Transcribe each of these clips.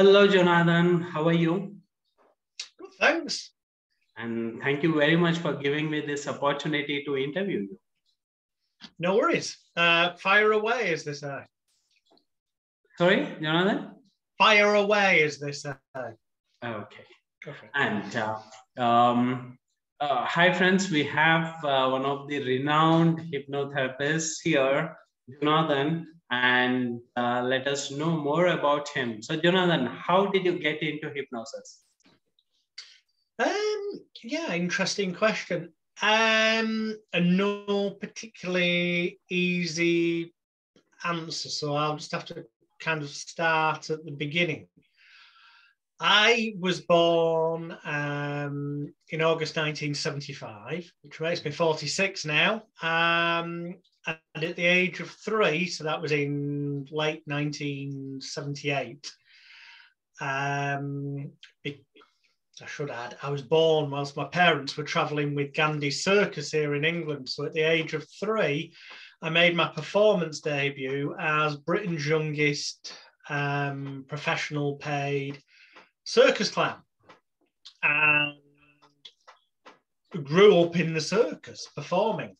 Hello, Jonathan. How are you? Good, thanks. And thank you very much for giving me this opportunity to interview you. No worries. Uh, fire away, as they say. Sorry, Jonathan? Fire away, as they say. Okay. Perfect. And uh, um, uh, hi, friends. We have uh, one of the renowned hypnotherapists here, Jonathan, and uh, let us know more about him. So, Jonathan, how did you get into hypnosis? Um, yeah, interesting question. Um, and no particularly easy answer, so I'll just have to kind of start at the beginning. I was born um, in August 1975, which makes me 46 now. Um, and at the age of three, so that was in late 1978, um, I should add, I was born whilst my parents were travelling with Gandey Circus here in England. So at the age of three, I made my performance debut as Britain's youngest um, professional paid circus clown. And grew up in the circus performing.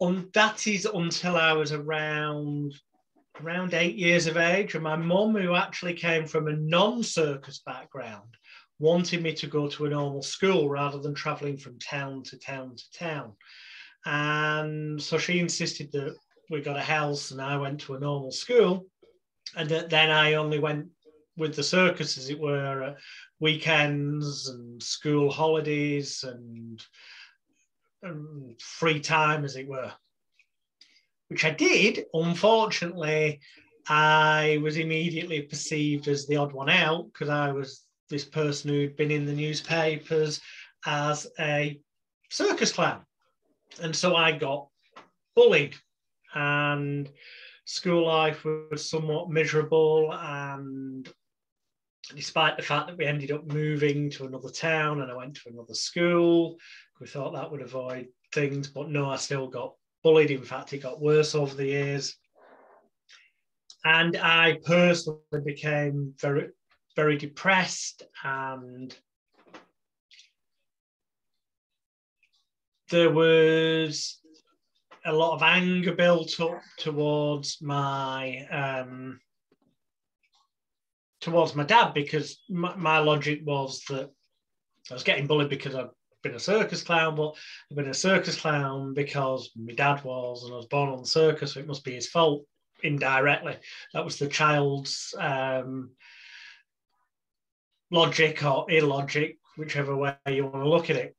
And that is until I was around around eight years of age. And my mum, who actually came from a non-circus background, wanted me to go to a normal school rather than traveling from town to town to town. And so she insisted that we got a house and I went to a normal school. And that then I only went with the circus, as it were, uh, weekends and school holidays and, and free time, as it were. Which I did. Unfortunately, I was immediately perceived as the odd one out because I was this person who'd been in the newspapers as a circus clown. And so I got bullied, and school life was somewhat miserable. And despite the fact that we ended up moving to another town and I went to another school, we thought that would avoid things, but no, I still got bullied. In fact, it got worse over the years. And I personally became very, very depressed and there was a lot of anger built up towards my um, towards my dad because my, my, logic was that I was getting bullied because I'd been a circus clown, but I've been a circus clown because my dad was, and I was born on the circus, so it must be his fault indirectly. That was the child's um, logic or illogic, whichever way you want to look at it.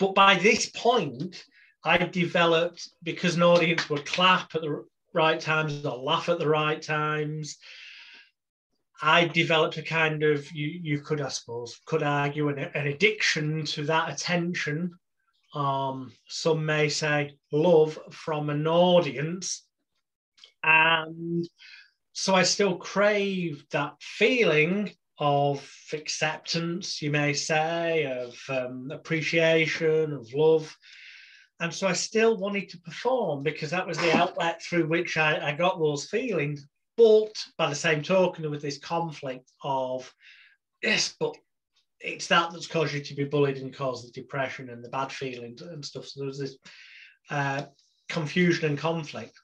But by this point, I developed because an audience would clap at the right times or laugh at the right times. I developed a kind of you you could I suppose could argue an, an addiction to that attention. Um, some may say love from an audience, and so I still crave that feeling of acceptance, you may say, of um, appreciation, of love. And so I still wanted to perform because that was the outlet through which I, I got those feelings. But by the same token, there was this conflict of, yes, but it's that that's caused you to be bullied and caused the depression and the bad feelings and stuff. So there was this uh, confusion and conflict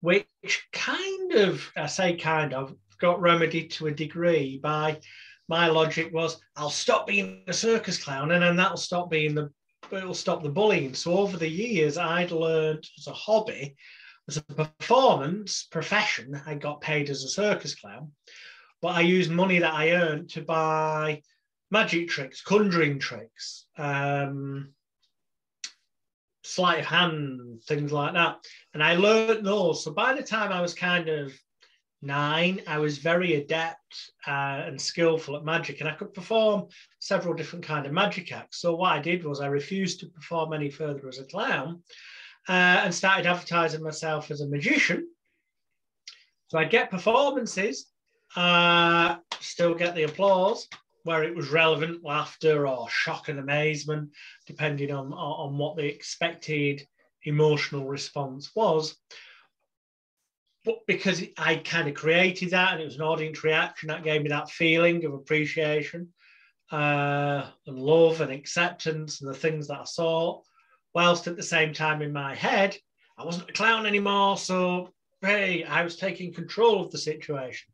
which kind of, I say kind of, got remedied to a degree by my logic was I'll stop being a circus clown and then that'll stop being the it'll stop the bullying. So over the years, I'd learned as a hobby, as a performance profession, I got paid as a circus clown, but I used money that I earned to buy magic tricks, conjuring tricks, um, sleight of hand, things like that. And I learned those. So by the time I was kind of nine, I was very adept uh, and skillful at magic, and I could perform several different kind of magic acts. So what I did was I refused to perform any further as a clown, uh, and started advertising myself as a magician. So I'd get performances, uh, still get the applause, where it was relevant laughter or shock and amazement, depending on, on what the expected emotional response was. but because I kind of created that and it was an audience reaction, that gave me that feeling of appreciation uh, and love and acceptance and the things that I saw. Whilst at the same time in my head, I wasn't a clown anymore. So, hey, I was taking control of the situation.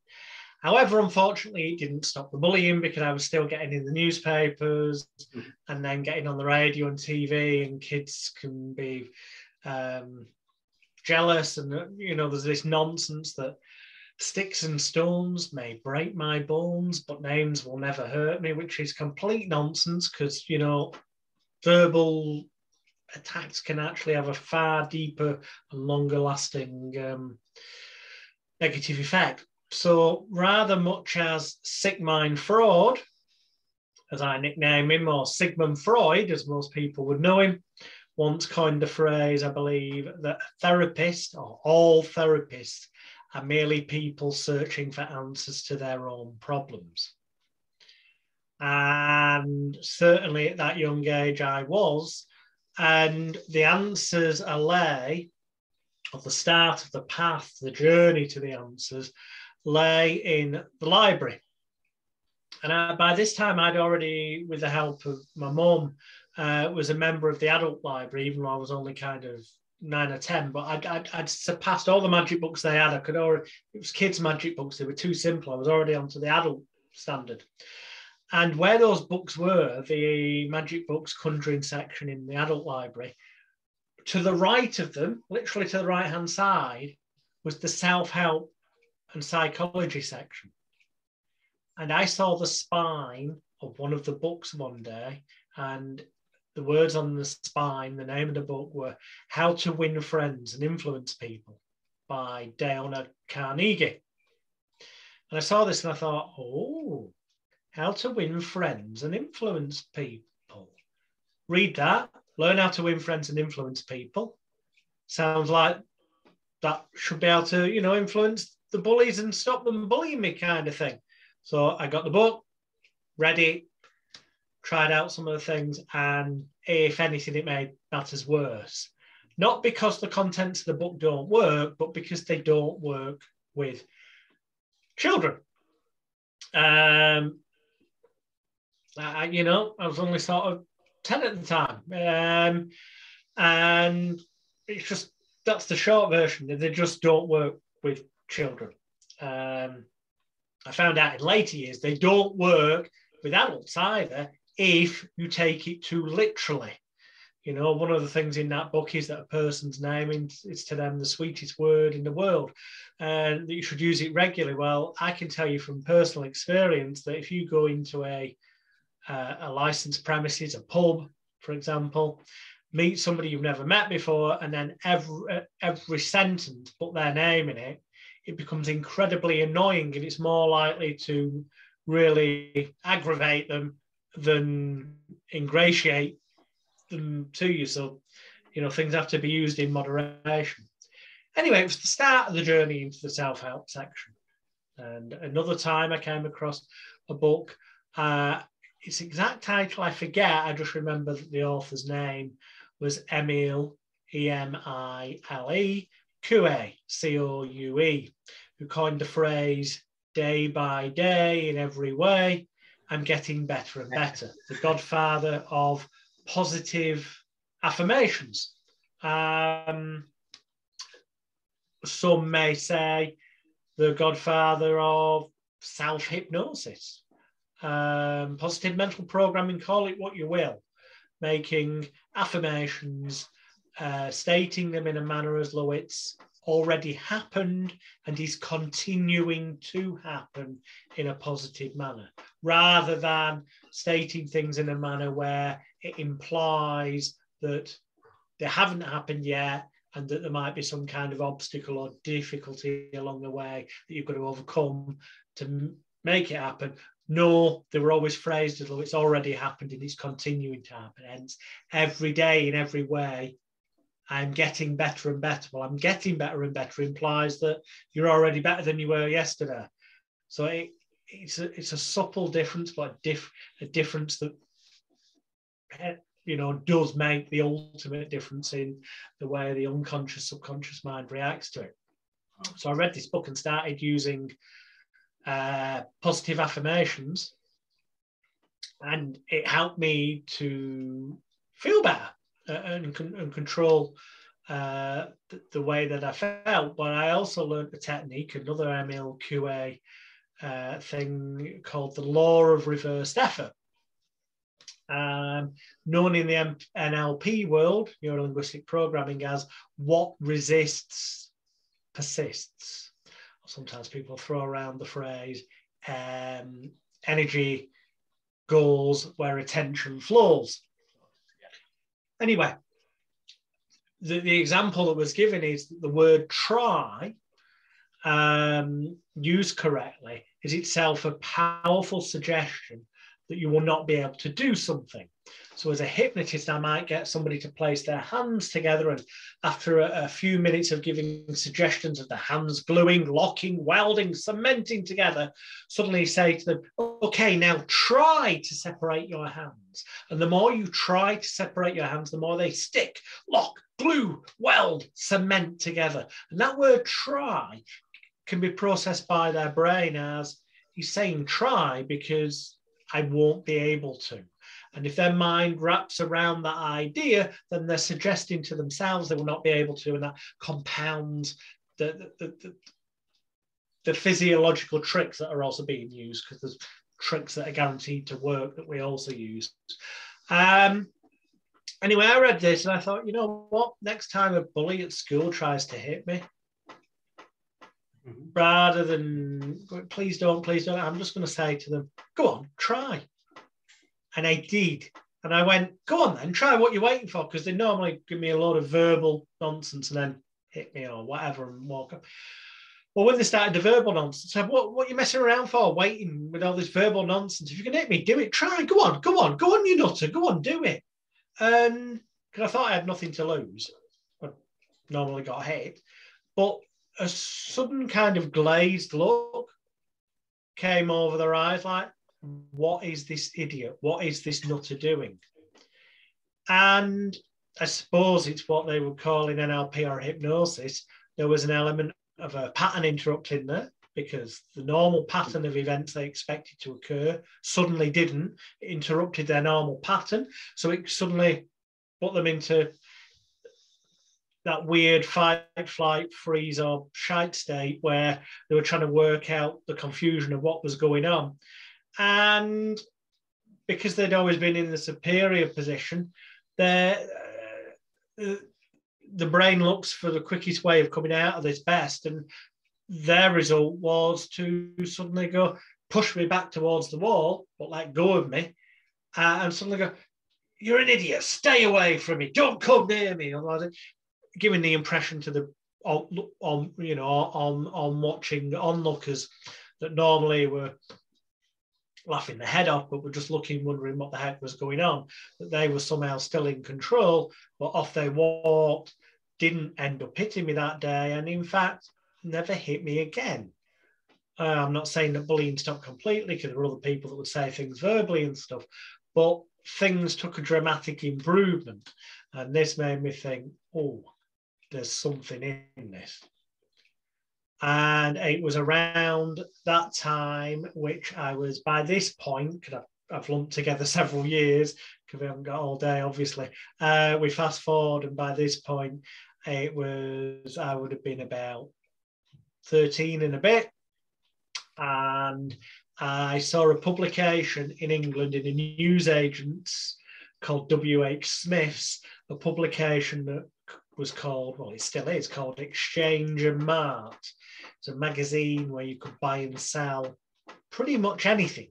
However, unfortunately, it didn't stop the bullying because I was still getting in the newspapers mm-hmm. and then getting on the radio and TV, and kids can be um, jealous. And, you know, there's this nonsense that sticks and stones may break my bones, but names will never hurt me, which is complete nonsense because, you know, verbal attacks can actually have a far deeper and longer lasting um, negative effect. So rather much as Sigmund Freud, as I nickname him, or Sigmund Freud, as most people would know him, once coined the phrase, I believe, that therapists or all therapists are merely people searching for answers to their own problems. And certainly at that young age, I was. And the answers lay, of the start of the path, the journey to the answers, lay in the library. And I, by this time, I'd already, with the help of my mum, uh, was a member of the adult library, even though I was only kind of nine or ten. But I'd, I'd, I'd, surpassed all the magic books they had. I could already, it was kids' magic books. They were too simple. I was already onto the adult standard. And where those books were, the magic books conjuring section in the adult library, to the right of them, literally to the right hand side, was the self help and psychology section. And I saw the spine of one of the books one day, and the words on the spine, the name of the book were How to Win Friends and Influence People by Dale Carnegie. And I saw this and I thought, oh, how to win friends and influence people. Read that, learn how to win friends and influence people. Sounds like that should be able to, you know, influence the bullies and stop them bullying me, kind of thing. So I got the book, read it, tried out some of the things, and if anything, it made matters worse. Not because the contents of the book don't work, but because they don't work with children. Um, I, you know, I was only sort of 10 at the time. Um, and it's just, that's the short version. They just don't work with children. Um, I found out in later years they don't work with adults either if you take it too literally. You know, one of the things in that book is that a person's name is to them the sweetest word in the world and that you should use it regularly. Well, I can tell you from personal experience that if you go into a, uh, a licensed premises, a pub, for example, meet somebody you've never met before, and then every, every sentence put their name in it, it becomes incredibly annoying and it's more likely to really aggravate them than ingratiate them to you. So, you know, things have to be used in moderation. Anyway, it was the start of the journey into the self help section. And another time I came across a book. Uh, its exact title I forget. I just remember that the author's name was Emile, E M I L E, Coue, C O U E, who coined the phrase day by day in every way I'm getting better and better. The godfather of positive affirmations. Um, some may say the godfather of self hypnosis, um, positive mental programming, call it what you will, making affirmations, uh, stating them in a manner as though it's already happened and is continuing to happen in a positive manner, rather than stating things in a manner where it implies that they haven't happened yet and that there might be some kind of obstacle or difficulty along the way that you've got to overcome to make it happen. No, they were always phrased as though it's already happened and it's continuing to happen. And every day in every way, I'm getting better and better. Well, I'm getting better and better implies that you're already better than you were yesterday. So it, it's a, it's a subtle difference, but a, diff, a difference that eh, you know does make the ultimate difference in the way the unconscious subconscious mind reacts to it. So I read this book and started using uh, positive affirmations, and it helped me to feel better uh, and, and control uh, the, the, way that I felt. But I also learned a technique, another Emile Coue uh, thing called the law of reversed effort. Um, known in the M- NLP world, neuro linguistic programming, as what resists persists. Sometimes people throw around the phrase um, energy goes where attention flows. Anyway, the, the example that was given is the word try, um, used correctly, is itself a powerful suggestion that you will not be able to do something. So, as a hypnotist, I might get somebody to place their hands together, and after a, a, few minutes of giving suggestions of the hands gluing, locking, welding, cementing together, suddenly say to them, Okay, now try to separate your hands. And the more you try to separate your hands, the more they stick, lock, glue, weld, cement together. And that word try can be processed by their brain as he's saying try because I won't be able to. And if their mind wraps around that idea, then they're suggesting to themselves they will not be able to, and that compounds the, the, the, the physiological tricks that are also being used because there's tricks that are guaranteed to work that we also use. Um, anyway, I read this and I thought, you know what? Next time a bully at school tries to hit me, mm-hmm. rather than please don't, please don't, I'm just going to say to them, go on, try. And I did. And I went, go on then, try what you're waiting for, because they normally give me a lot of verbal nonsense and then hit me or whatever and walk up. Well, when they started the verbal nonsense, I said, what, what are you messing around for, waiting with all this verbal nonsense? If you can hit me, do it. Try. Go on, go on, go on, you nutter. Go on, do it. Um, because I thought I had nothing to lose. I normally got hit. But a sudden kind of glazed look came over their eyes like, what is this idiot? What is this nutter doing? And I suppose it's what they would call in NLP or hypnosis. There was an element of a pattern interrupt in there because the normal pattern of events they expected to occur suddenly didn't. It interrupted their normal pattern. So it suddenly put them into that weird fight, flight, freeze, or shite state where they were trying to work out the confusion of what was going on. And because they'd always been in the superior position, uh, the brain looks for the quickest way of coming out of this best. And their result was to suddenly go push me back towards the wall, but let go of me, uh, and suddenly go, "You're an idiot! Stay away from me! Don't come near me!" Giving the impression to the on, on you know on on watching onlookers that normally were laughing their head off, but were just looking, wondering what the heck was going on, that they were somehow still in control, but off they walked, didn't end up hitting me that day, and in fact, never hit me again. Uh, I'm not saying that bullying stopped completely because there were other people that would say things verbally and stuff, but things took a dramatic improvement. And this made me think, oh, there's something in this. And it was around that time, which I was by this point, because I've, I've lumped together several years, because we haven't got all day, obviously. Uh, we fast forward, and by this point, it was, I would have been about 13 and a bit. And I saw a publication in England in a newsagents called W.H. Smith's, a publication that was called, well, it still is called Exchange and Mart. It's a magazine where you could buy and sell pretty much anything.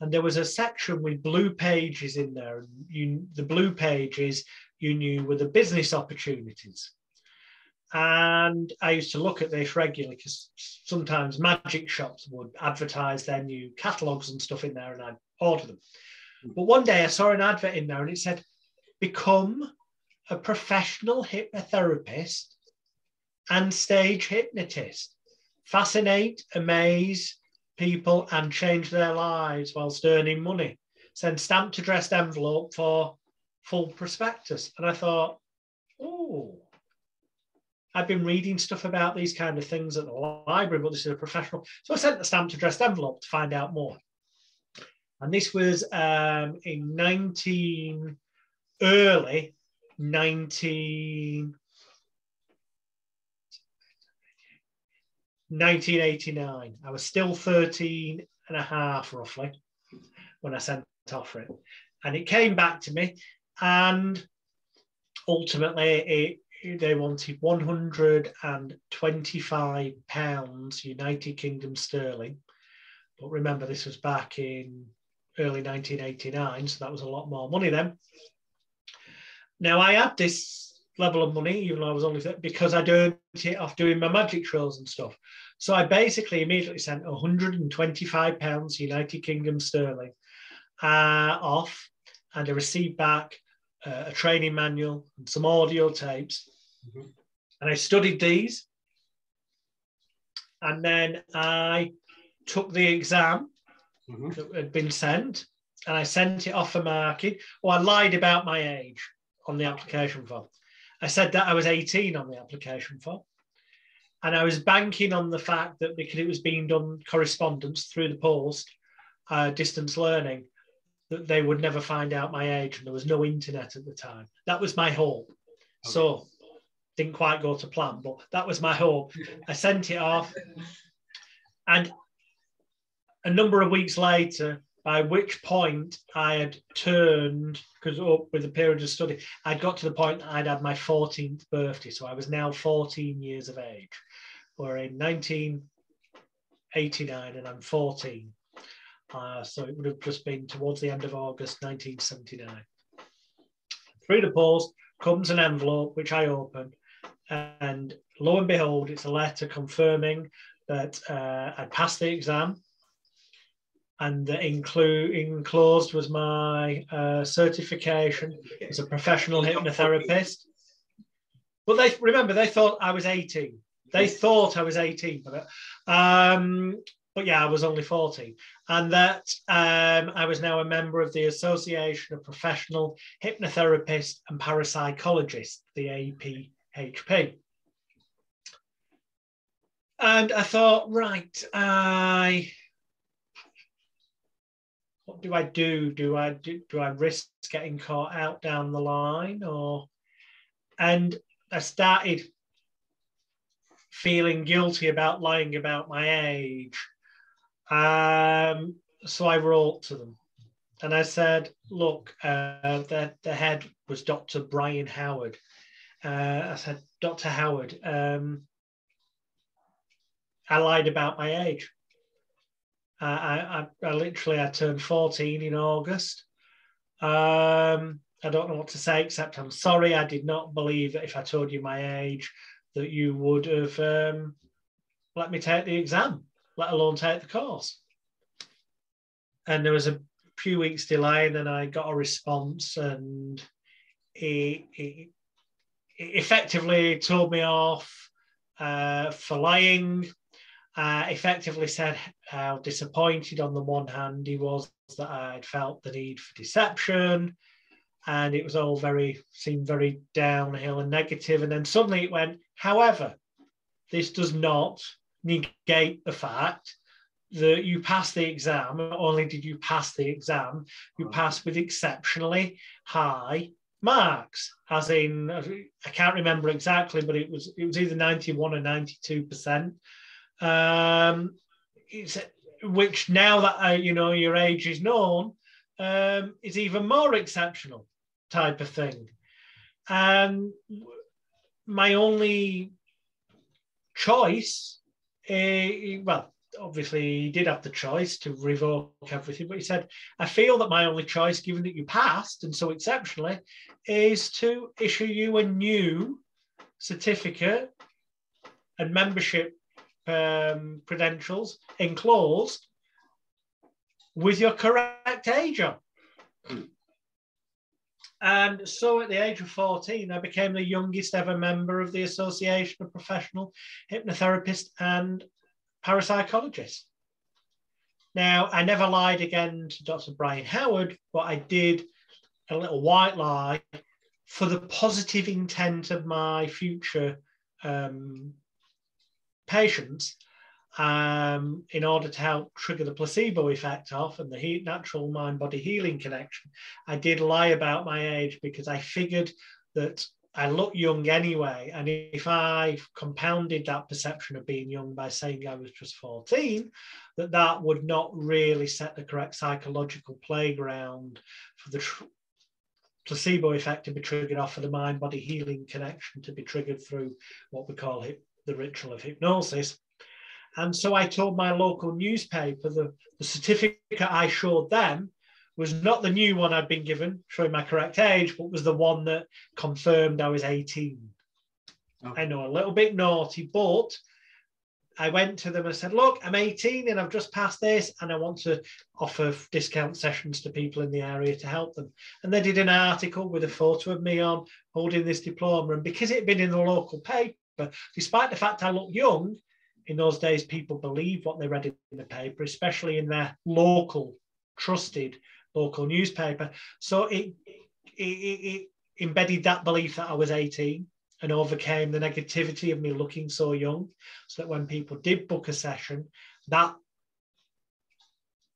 And there was a section with blue pages in there. And you, the blue pages you knew were the business opportunities. And I used to look at this regularly because sometimes magic shops would advertise their new catalogues and stuff in there, and I'd order them. Hmm. But one day I saw an advert in there and it said, Become a professional hypnotherapist and stage hypnotist. Fascinate, amaze people, and change their lives whilst earning money. Send stamped addressed envelope for full prospectus. And I thought, oh, I've been reading stuff about these kind of things at the library, but this is a professional. So I sent the stamped addressed envelope to find out more. And this was um, in 19, early 19, 1989. I was still 13 and a half roughly when I sent off for it. And it came back to me and ultimately it, they wanted 125 pounds United Kingdom sterling. But remember, this was back in early 1989, so that was a lot more money then. Now I had this level of money, even though I was only because I'd earned it off doing my magic shows and stuff. So I basically immediately sent 125 pounds United Kingdom sterling uh, off, and I received back uh, a training manual and some audio tapes, mm-hmm. and I studied these, and then I took the exam mm-hmm. that had been sent, and I sent it off for marking. Well, I lied about my age on the application form. I said that I was 18 on the application form. And I was banking on the fact that because it was being done correspondence through the post, uh, distance learning, that they would never find out my age and there was no internet at the time. That was my hope. Okay. So didn't quite go to plan, but that was my hope. I sent it off. And a number of weeks later, by which point I had turned, because up with a period of study, I'd got to the point I'd had my 14th birthday. So I was now 14 years of age. We're in 1989 and I'm 14. Uh, so it would have just been towards the end of August 1979. Through the post comes an envelope, which I open, and lo and behold, it's a letter confirming that uh, I'd passed the exam and include enclosed was my uh, certification as a professional hypnotherapist. But they remember they thought I was 18. They thought I was 18, but um, but yeah, I was only 14, and that um, I was now a member of the Association of Professional Hypnotherapists and Parapsychologists, the APHP. And I thought, right, I what do I do? Do I do, do I risk getting caught out down the line or and I started feeling guilty about lying about my age. Um, so I wrote to them and I said, look, uh, the, the head was Dr. Brian Howard. Uh, I said, Dr. Howard, um, I lied about my age. I, I, I literally I turned 14 in August. Um, I don't know what to say except I'm sorry. I did not believe that if I told you my age, that you would have um, let me take the exam, let alone take the course. And there was a few weeks delay, and then I got a response, and he, effectively told me off uh, for lying uh, effectively said how disappointed on the one hand he was that I'd felt the need for deception and it was all very seemed very downhill and negative. negative and then suddenly it went however this does not negate the fact that you passed the exam not only did you pass the exam you passed with exceptionally high marks as in i can't remember exactly but it was it was either 91 or 92 percent um, which now that uh, you know your age is known, um, is even more exceptional type of thing. And my only choice, uh, well, obviously he did have the choice to revoke everything, but he said, I feel that my only choice, given that you passed and so exceptionally, is to issue you a new certificate and membership um, credentials enclosed with your correct age on. And so at the age of 14, I became the youngest ever member of the Association of Professional Hypnotherapists and Parapsychologists. Now, I never lied again to Dr. Brian Howard, but I did a little white lie for the positive intent of my future um, patients um, in order to help trigger the placebo effect off and the he- natural mind body healing connection. I did lie about my age because I figured that I look young anyway. And if I compounded that perception of being young by saying I was just 14, that that would not really set the correct psychological playground for the tr- placebo effect to be triggered off of the mind body healing connection to be triggered through what we call it, the ritual of hypnosis. And so I told my local newspaper the, the certificate I showed them was not the new one I'd been given, showing my correct age, but was the one that confirmed I was 18. Okay. I know a little bit naughty, but I went to them and said, Look, I'm 18 and I've just passed this, and I want to offer discount sessions to people in the area to help them. And they did an article with a photo of me on holding this diploma. And because it had been in the local paper, despite the fact I looked young, in those days, people believed what they read in the paper, especially in their local, trusted local newspaper. So it, it, it, embedded that belief that I was 18 and overcame the negativity of me looking so young. So that when people did book a session, that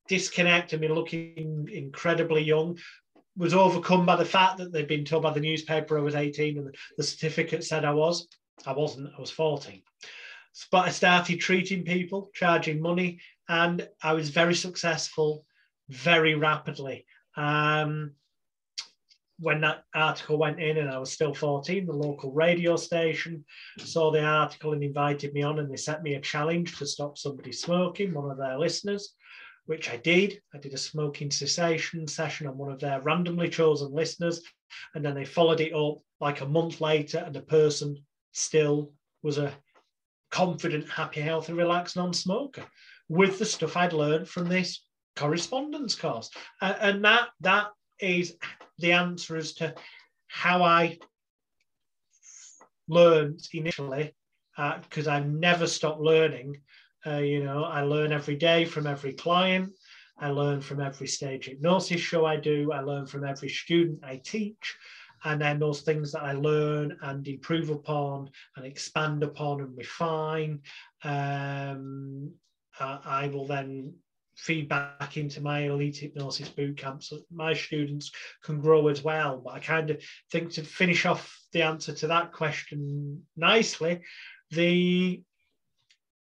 disconnect of me looking incredibly young was overcome by the fact that they'd been told by the newspaper I was 18 and the certificate said I was. I wasn't, I was 14. But I started treating people, charging money, and I was very successful very rapidly. Um, when that article went in and I was still 14, the local radio station saw the article and invited me on and they set me a challenge to stop somebody smoking, one of their listeners, which I did. I did a smoking cessation session on one of their randomly chosen listeners. And then they followed it up like a month later and the person still was a confident, happy, healthy, relaxed non-smoker with the stuff I'd learned from this correspondence course. Uh, and that that is the answer as to how I learned initially, because uh, I never stopped learning. Uh, you know, I learn every day from every client. I learn from every stage hypnosis show I do. I learn from every student I teach. And then those things that I learn and improve upon and expand upon and refine, um, uh, I will then feedback into my elite hypnosis boot camp so my students can grow as well. But I kind of think to finish off the answer to that question nicely, the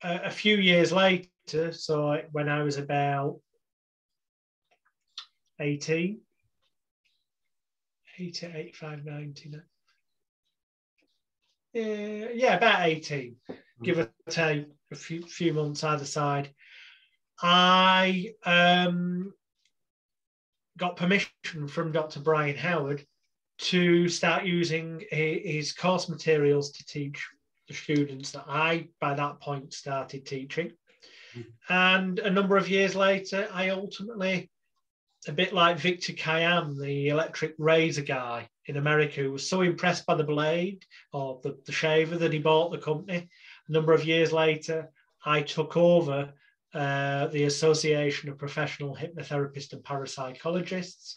uh, a few years later, so when I was about 18, 80, 85, 90, uh, yeah, about 18, give or take a few, few months either side. I um, got permission from Dr. Brian Howard to start using his course materials to teach the students that I, by that point, started teaching. Mm-hmm. And a number of years later, I ultimately, a bit like Victor Kiam, the electric razor guy in America, who was so impressed by the blade or the, the shaver that he bought the company. A number of years later, I took over uh, the Association of Professional Hypnotherapists and Parapsychologists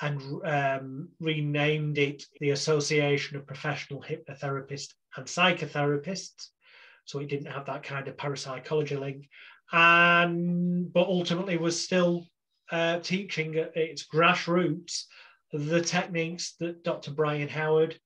and um, renamed it the Association of Professional Hypnotherapists and Psychotherapists. So it didn't have that kind of parapsychology link. And but ultimately was still uh, teaching at its grassroots the techniques that Dr. Brian Howard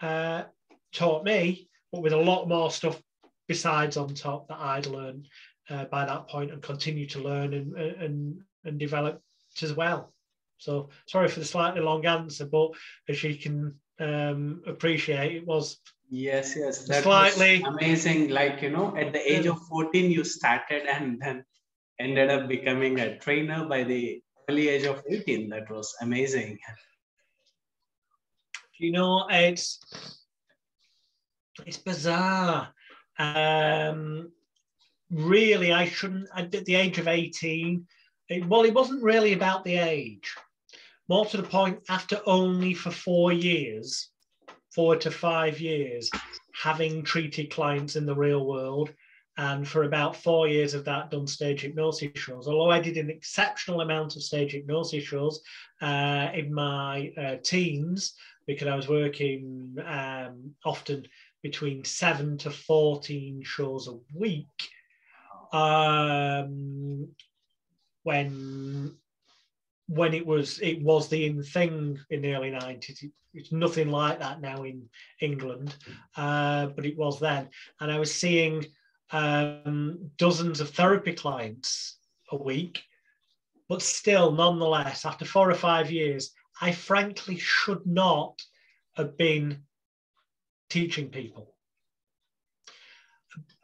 uh, taught me, but with a lot more stuff besides on top that I'd learned uh, by that point and continue to learn and, and, and develop as well. So sorry for the slightly long answer, but as you can um, appreciate, it was yes, yes, that slightly amazing. Like you know, at the age of fourteen, you started and then ended up becoming a trainer by the early age of eighteen. That was amazing. You know, it's it's bizarre. Um, really, I shouldn't, at the age of 18, it, well, it wasn't really about the age. More to the point, after only for four years, four to five years, having treated clients in the real world, and for about four years of that, done stage hypnosis shows. Although I did an exceptional amount of stage hypnosis shows uh, in my uh, teens, because I was working um, often between seven to 14 shows a week um, when when it was it was the in thing in the early 90s it's nothing like that now in england uh, but it was then and i was seeing um, dozens of therapy clients a week but still nonetheless after four or five years i frankly should not have been teaching people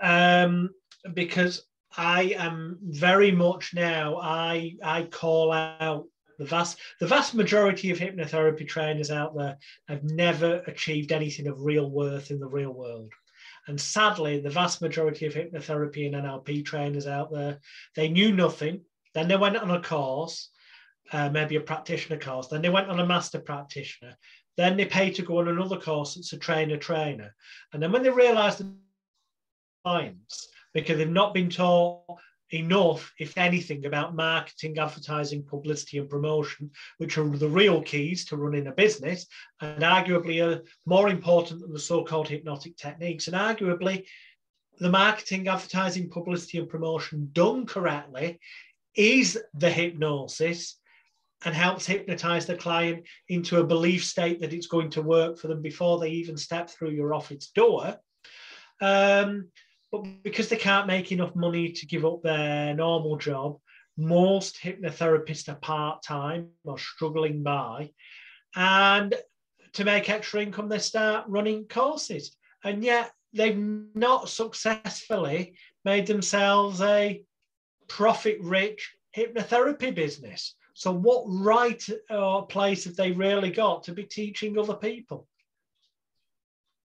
um, because I am very much now. I I call out the vast the vast majority of hypnotherapy trainers out there have never achieved anything of real worth in the real world. And sadly, the vast majority of hypnotherapy and NLP trainers out there, they knew nothing. Then they went on a course, uh, maybe a practitioner course. Then they went on a master practitioner. Then they pay to go on another course that's a trainer trainer. And then when they realised the clients because they've not been taught enough, if anything, about marketing, advertising, publicity, and promotion, which are the real keys to running a business, and arguably are more important than the so called hypnotic techniques. And arguably, the marketing, advertising, publicity, and promotion done correctly is the hypnosis and helps hypnotize the client into a belief state that it's going to work for them before they even step through your office door. Um, but because they can't make enough money to give up their normal job, most hypnotherapists are part time or struggling by. And to make extra income, they start running courses. And yet they've not successfully made themselves a profit rich hypnotherapy business. So, what right or place have they really got to be teaching other people?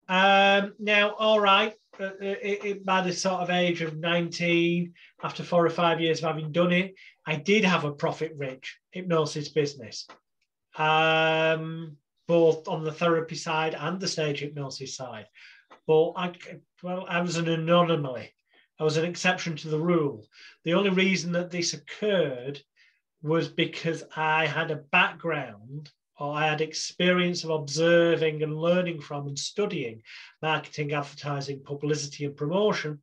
Um, now, all right, by the sort of age of 19, after four or five years of having done it, I did have a profit rich hypnosis business, um, both on the therapy side and the stage hypnosis side. But I, well, I was an anomaly. I was an exception to the rule. The only reason that this occurred was because I had a background or I had experience of observing and learning from and studying marketing, advertising, publicity, and promotion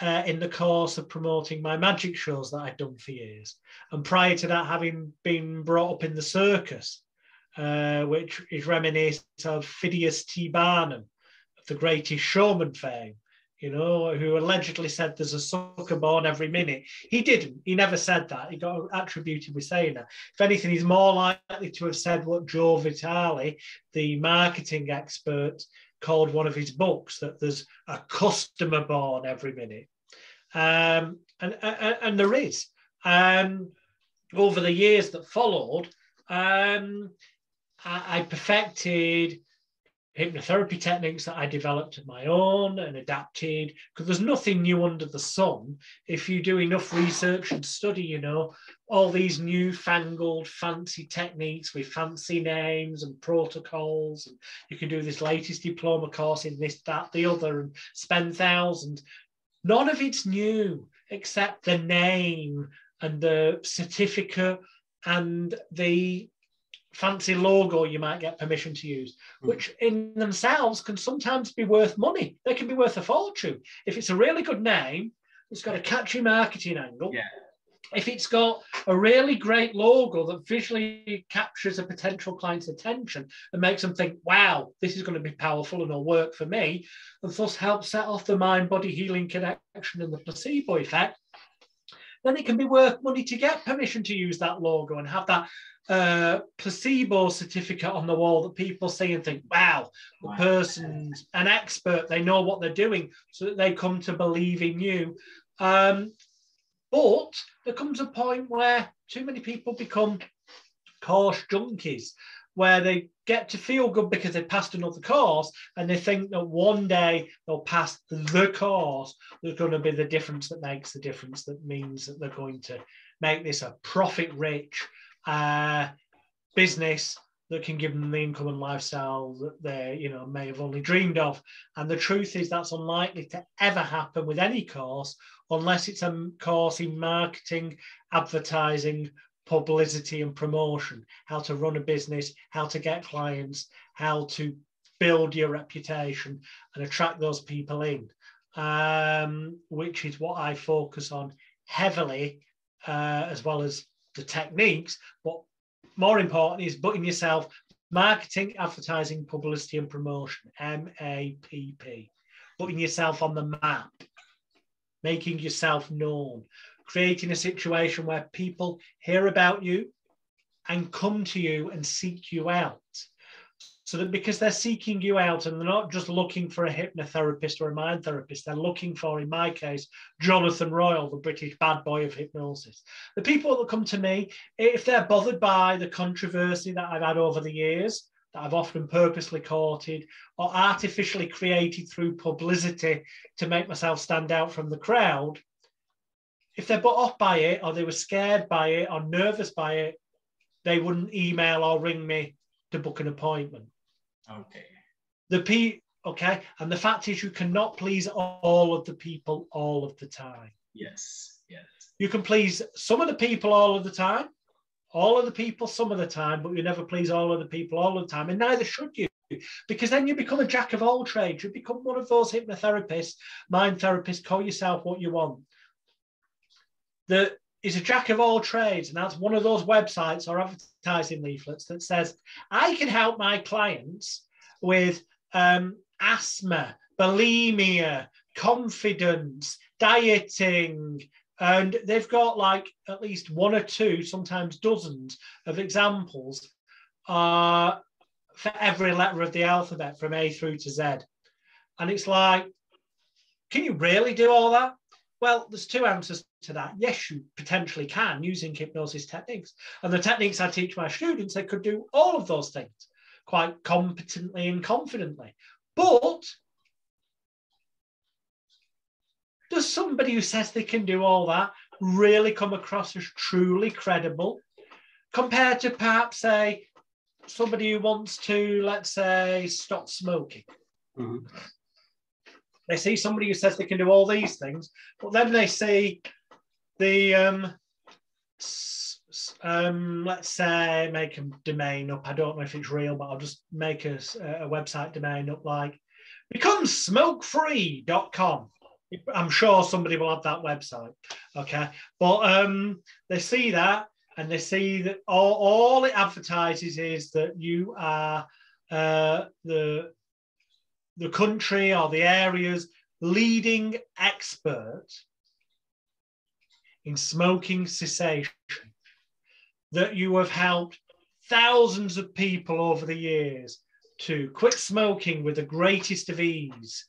uh, in the course of promoting my magic shows that I'd done for years. And prior to that, having been brought up in the circus, uh, which is reminiscent of Phineas T. Barnum, of the greatest showman fame you know, who allegedly said there's a sucker born every minute. He didn't. He never said that. He got attributed with saying that. If anything, he's more likely to have said what Joe Vitale, the marketing expert, called one of his books that there's a customer born every minute. Um, and, and, and, there is. Um, over the years that followed, um, I, I perfected hypnotherapy techniques that I developed of my own and adapted because there's nothing new under the sun. If you do enough research and study, you know, all these new-fangled fancy techniques with fancy names and protocols, and you can do this latest diploma course in this, that, the other, and spend thousands. None of it's new except the name and the certificate and the fancy logo you might get permission to use, mm. which in themselves can sometimes be worth money. They can be worth a fortune. If it's a really good name, it's got a catchy marketing angle. Yeah. If it's got a really great logo that visually captures a potential client's attention and makes them think, wow, this is going to be powerful and will work for me, and thus help set off the mind body healing connection and the placebo effect, then it can be worth money to get permission to use that logo and have that uh, placebo certificate on the wall that people see and think, wow, the person's an expert, they know what they're doing, so that they come to believe in you. Um, but there comes a point where too many people become course junkies, where they get to feel good because they passed another course and they think that one day they'll pass the course. There's going to be the difference that makes the difference, that means that they're going to make this a profit rich uh, business that can give them the income and lifestyle that they you know may have only dreamed of and the truth is that's unlikely to ever happen with any course unless it's a course in marketing advertising publicity and promotion how to run a business how to get clients how to build your reputation and attract those people in, um, which is what I focus on heavily, uh, as well as the techniques. But more important is putting yourself marketing, advertising, publicity, and promotion MAPP. Putting yourself on the map, making yourself known, creating a situation where people hear about you and come to you and seek you out so that because they're seeking you out and they're not just looking for a hypnotherapist or a mind therapist, they're looking for, in my case, Jonathan Royle, the British bad boy of hypnosis. The people that come to me, if they're bothered by the controversy that I've had over the years, that I've often purposely courted or artificially created through publicity to make myself stand out from the crowd, if they're put off by it or they were scared by it or nervous by it, they wouldn't email or ring me to book an appointment. Okay. The P okay, and the fact is you cannot please all of the people all of the time. Yes, yes. You can please some of the people all of the time, all of the people some of the time, but you never please all of the people all the time, and neither should you. Because then you become a jack of all trades. You become one of those hypnotherapists, mind therapists, call yourself what you want. That is a jack of all trades, and that's one of those websites or advertising leaflets that says, I can help my clients with um, asthma, bulimia, confidence, dieting, and they've got like at least one or two, sometimes dozens of examples uh, for every letter of the alphabet from A through to Z. And it's like, can you really do all that? Well, there's two answers to that. Yes, you potentially can using hypnosis techniques. And the techniques I teach my students, they could do all of those things quite competently and confidently. But does somebody who says they can do all that really come across as truly credible compared to perhaps say somebody who wants to let's say stop smoking mm-hmm. They see somebody who says they can do all these things but then they see the um, um, let's say make a domain up. I don't know if it's real, but I'll just make a, a website domain up like becomesmokefree.com. I'm sure somebody will have that website. Okay. But um, they see that and they see that all, all it advertises is that you are uh, the, the country or the area's leading expert in smoking cessation that you have helped thousands of people over the years to quit smoking with the greatest of ease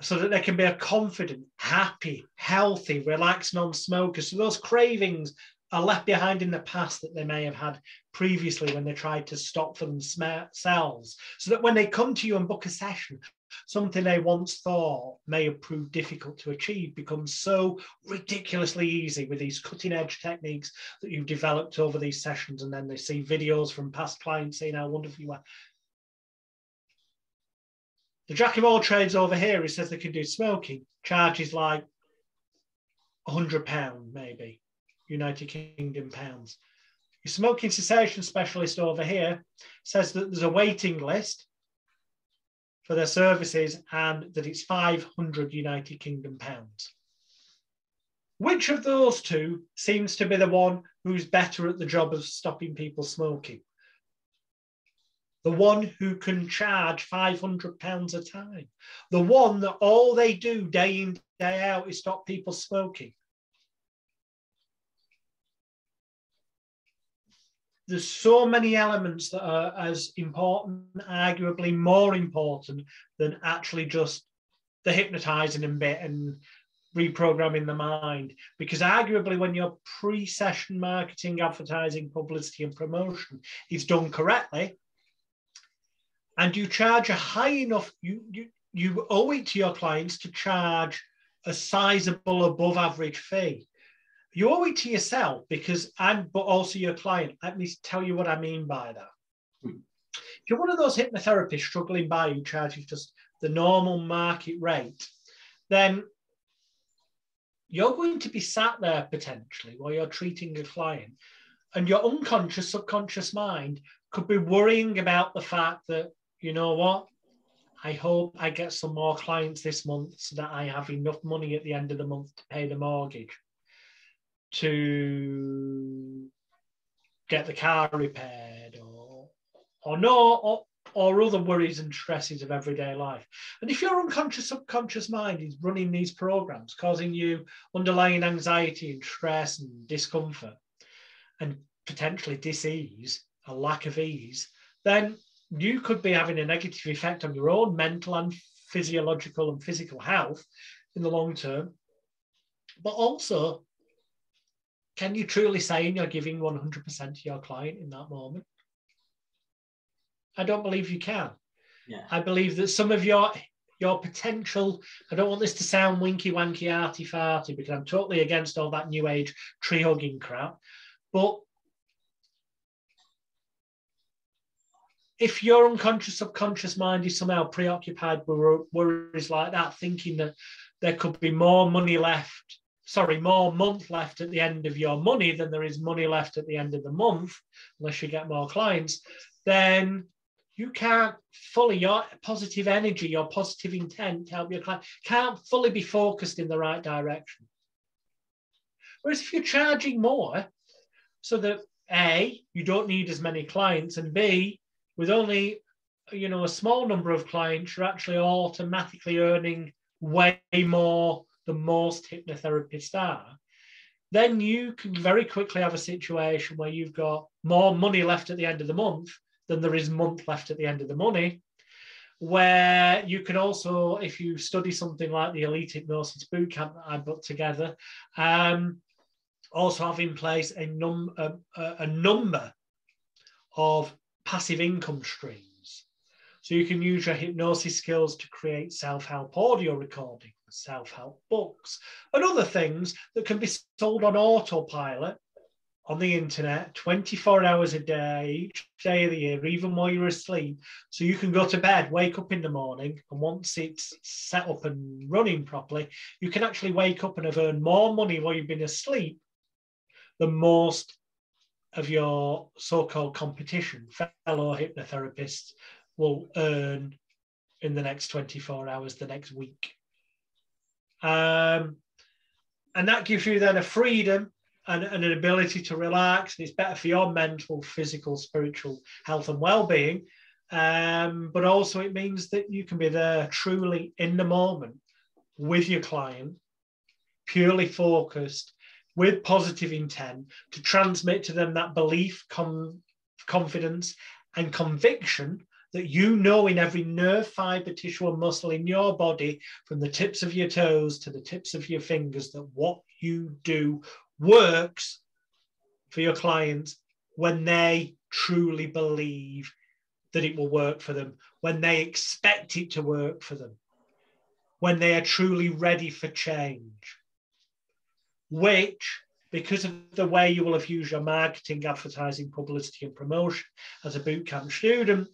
so that they can be a confident, happy, healthy, relaxed non smoker. So those cravings are left behind in the past that they may have had previously when they tried to stop for themselves. So that when they come to you and book a session, something they once thought may have proved difficult to achieve becomes so ridiculously easy with these cutting edge techniques that you've developed over these sessions. And then they see videos from past clients saying how wonderful you are. The jack of all trades over here, he says they can do smoking, charges like £100 maybe, United Kingdom pounds. Your smoking cessation specialist over here says that there's a waiting list for their services and that it's 500 United Kingdom pounds. Which of those two seems to be the one who's better at the job of stopping people smoking? The one who can charge 500 pounds a time. The one that all they do day in, day out is stop people smoking. There's so many elements that are as important, arguably more important than actually just the hypnotizing and bit and reprogramming the mind. Because arguably, when your pre-session marketing, advertising, publicity, and promotion is done correctly, and you charge a high enough, you you you owe it to your clients to charge a sizable above average fee you owe it to yourself because I'm, but also your client. Let me tell you what I mean by that. Hmm. If you're one of those hypnotherapists struggling by who charges just the normal market rate, then you're going to be sat there potentially while you're treating a client, and your unconscious, subconscious mind could be worrying about the fact that, you know what, I hope I get some more clients this month so that I have enough money at the end of the month to pay the mortgage, to get the car repaired, or or no, or, or other worries and stresses of everyday life. And if your unconscious subconscious mind is running these programs, causing you underlying anxiety and stress and discomfort, and potentially disease, a lack of ease, then you could be having a negative effect on your own mental and physiological and physical health in the long term. But also, can you truly say you're giving 100% to your client in that moment? I don't believe you can. Yeah. I believe that some of your your potential, I don't want this to sound winky wanky arty farty because I'm totally against all that new age tree hugging crap. But if your unconscious subconscious mind is somehow preoccupied with worries like that, thinking that there could be more money left, sorry, more month left at the end of your money than there is money left at the end of the month, unless you get more clients, then you can't fully your positive energy, your positive intent to help your client can't fully be focused in the right direction. Whereas if you're charging more, so that A, you don't need as many clients, and B, with only you know a small number of clients, you're actually automatically earning way more than most hypnotherapists are. Then you can very quickly have a situation where you've got more money left at the end of the month than there is month left at the end of the money. Where you can also, if you study something like the Elite Hypnosis Bootcamp that I put together, um, also have in place a, num- a, a number of passive income streams. So you can use your hypnosis skills to create self-help audio recordings, self-help books, and other things that can be sold on autopilot on the internet 24 hours a day, each day of the year, even while you're asleep. So you can go to bed, wake up in the morning, and once it's set up and running properly, you can actually wake up and have earned more money while you've been asleep than most of your so-called competition, fellow hypnotherapists will earn in the next 24 hours, the next week. Um, and that gives you then a freedom and, and, an ability to relax. And it's better for your mental, physical, spiritual health and well-being. Um, but also it means that you can be there truly in the moment with your client, purely focused, with positive intent to transmit to them that belief, com- confidence, and conviction that you know in every nerve, fiber, tissue, and muscle in your body, from the tips of your toes to the tips of your fingers, that what you do works for your clients when they truly believe that it will work for them, when they expect it to work for them, when they are truly ready for change. Which, because of the way you will have used your marketing, advertising, publicity, and promotion as a bootcamp student,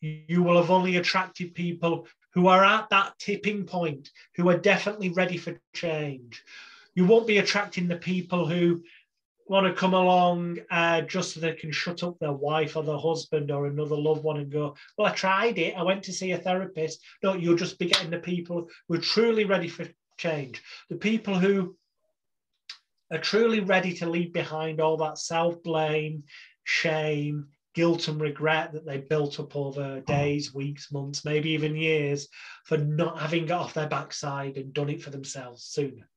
you will have only attracted people who are at that tipping point, who are definitely ready for change. You won't be attracting the people who want to come along uh, just so they can shut up their wife or their husband or another loved one and go, Well, I tried it. I went to see a therapist. No, you'll just be getting the people who are truly ready for change. The people who are truly ready to leave behind all that self blame, shame, guilt, and regret that they built up over days, weeks, months, maybe even years for not having got off their backside and done it for themselves sooner.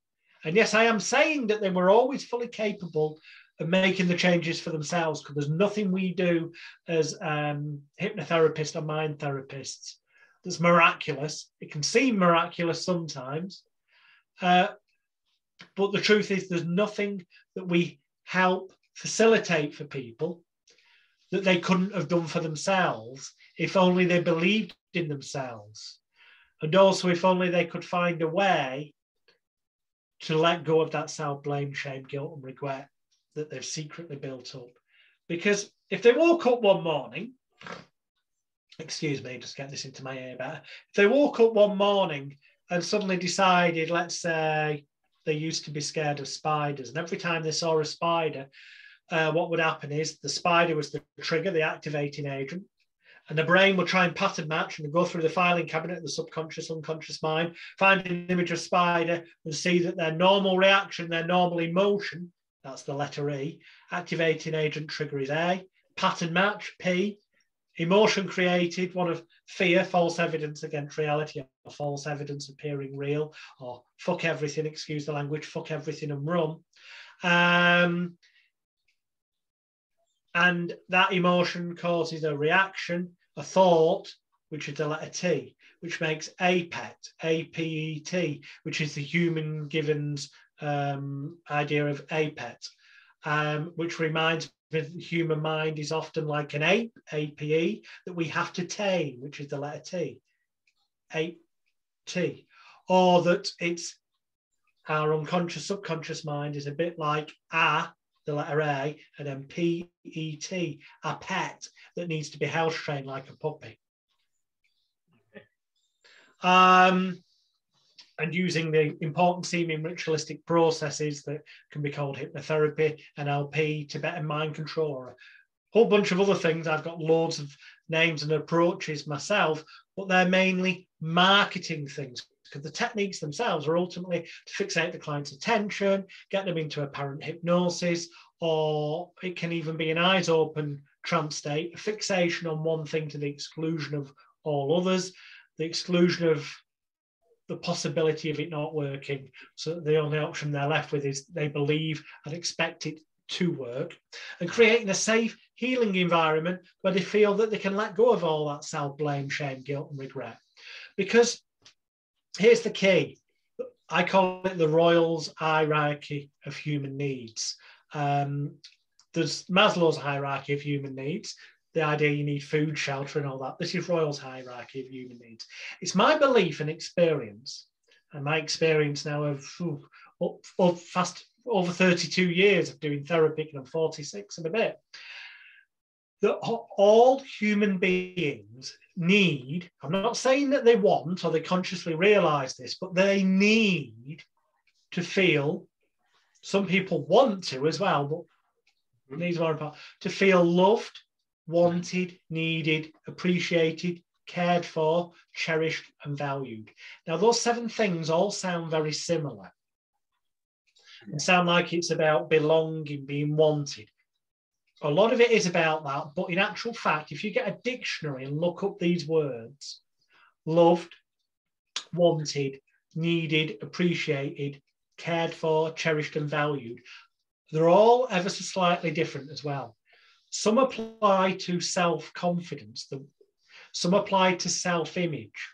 And yes, I am saying that they were always fully capable of making the changes for themselves because there's nothing we do as um, hypnotherapists or mind therapists that's miraculous. It can seem miraculous sometimes, uh, but the truth is, there's nothing that we help facilitate for people that they couldn't have done for themselves if only they believed in themselves. And also, if only they could find a way to let go of that self blame, shame, guilt, and regret that they've secretly built up. Because if they woke up one morning, excuse me, just get this into my ear better. If they woke up one morning and suddenly decided, let's say, they used to be scared of spiders. And every time they saw a spider, uh, what would happen is the spider was the trigger, the activating agent. And the brain will try and pattern match and go through the filing cabinet of the subconscious, unconscious mind, find an image of spider and see that their normal reaction, their normal emotion, that's the letter E, activating agent trigger is A, pattern match, P, emotion created, one of fear, false evidence against reality, or false evidence appearing real, or fuck everything, excuse the language, fuck everything and run. Um, and that emotion causes a reaction, a thought, which is the letter T, which makes APET, A-P-E-T, which is the human Givens um, idea of APET, um, which reminds me the human mind is often like an ape, APE, that we have to tame, which is the letter T, A-T, or that it's our unconscious, subconscious mind is a bit like a, the letter A, and then P E T, a pet that needs to be house trained like a puppy. Um, and using the important seeming ritualistic processes that can be called hypnotherapy, NLP, Tibetan mind control, or a whole bunch of other things. I've got loads of names and approaches myself, but they're mainly marketing things because the techniques themselves are ultimately to fixate the client's attention, get them into apparent hypnosis, or it can even be an eyes open trance state, a fixation on one thing to the exclusion of all others, the exclusion of the possibility of it not working. So the only option they're left with is they believe and expect it to work, and creating a safe, healing environment where they feel that they can let go of all that self blame, shame, guilt, and regret. Because here's the key I call it the Royle's hierarchy of human needs. Um, there's Maslow's hierarchy of human needs, the idea you need food, shelter, and all that. This is Royle's hierarchy of human needs. It's my belief and experience, and my experience now of up, up fast over 32 years of doing therapy, and I'm 46 and a bit, that all human beings need, I'm not saying that they want or they consciously realize this, but they need to feel, some people want to as well, but hmm. needs more important, to feel loved, wanted, needed, appreciated, cared for, cherished, and valued. Now, those seven things all sound very similar and sound like it's about belonging, being wanted. A lot of it is about that, but in actual fact, if you get a dictionary and look up these words loved, wanted, needed, appreciated, cared for, cherished, and valued they're all ever so slightly different as well. Some apply to self confidence, some apply to self image,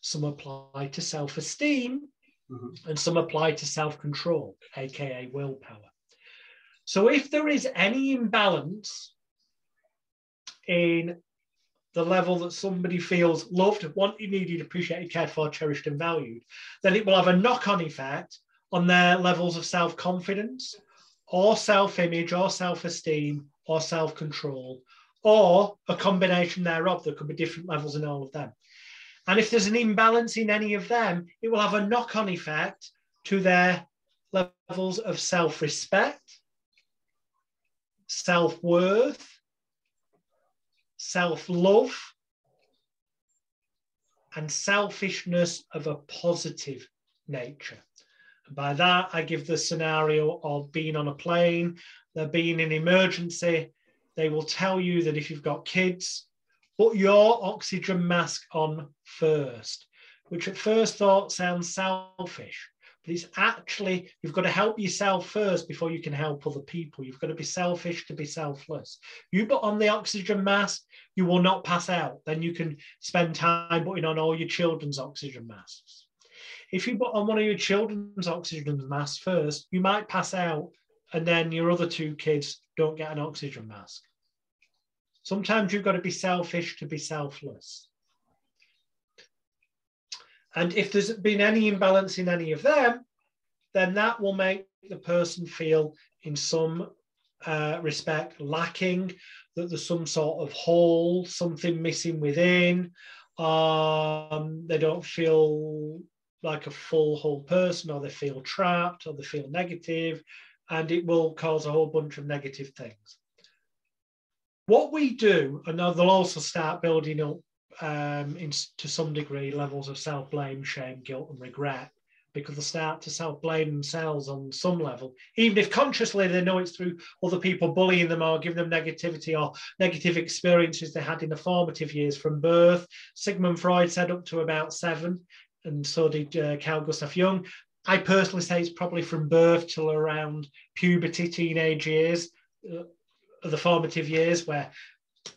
some apply to self esteem, mm-hmm. and some apply to self control, aka willpower. So if there is any imbalance in the level that somebody feels loved, wanted, needed, appreciated, cared for, cherished, and valued, then it will have a knock on effect on their levels of self confidence or self image or self esteem or self control, or a combination thereof. There could be different levels in all of them. And if there's an imbalance in any of them, it will have a knock on effect to their levels of self respect, self worth, self love, and selfishness of a positive nature. And by that, I give the scenario of being on a plane there being an emergency, they will tell you that if you've got kids, put your oxygen mask on first, which at first thought sounds selfish, it's actually, you've got to help yourself first before you can help other people. You've got to be selfish to be selfless. You put on the oxygen mask, you will not pass out. Then you can spend time putting on all your children's oxygen masks. If you put on one of your children's oxygen masks first, you might pass out and then your other two kids don't get an oxygen mask. Sometimes you've got to be selfish to be selfless. And if there's been any imbalance in any of them, then that will make the person feel in some uh, respect lacking, that there's some sort of hole, something missing within. Um, they don't feel like a full whole person, or they feel trapped, or they feel negative, and it will cause a whole bunch of negative things. what we do, and they'll also start building up um, in, to some degree levels of self blame, shame, guilt, and regret because they start to self blame themselves on some level, even if consciously they know it's through other people bullying them or giving them negativity or negative experiences they had in the formative years from birth. Sigmund Freud said up to about seven, and so did uh, Carl Gustav Jung. I personally say it's probably from birth till around puberty, teenage years, uh, the formative years, where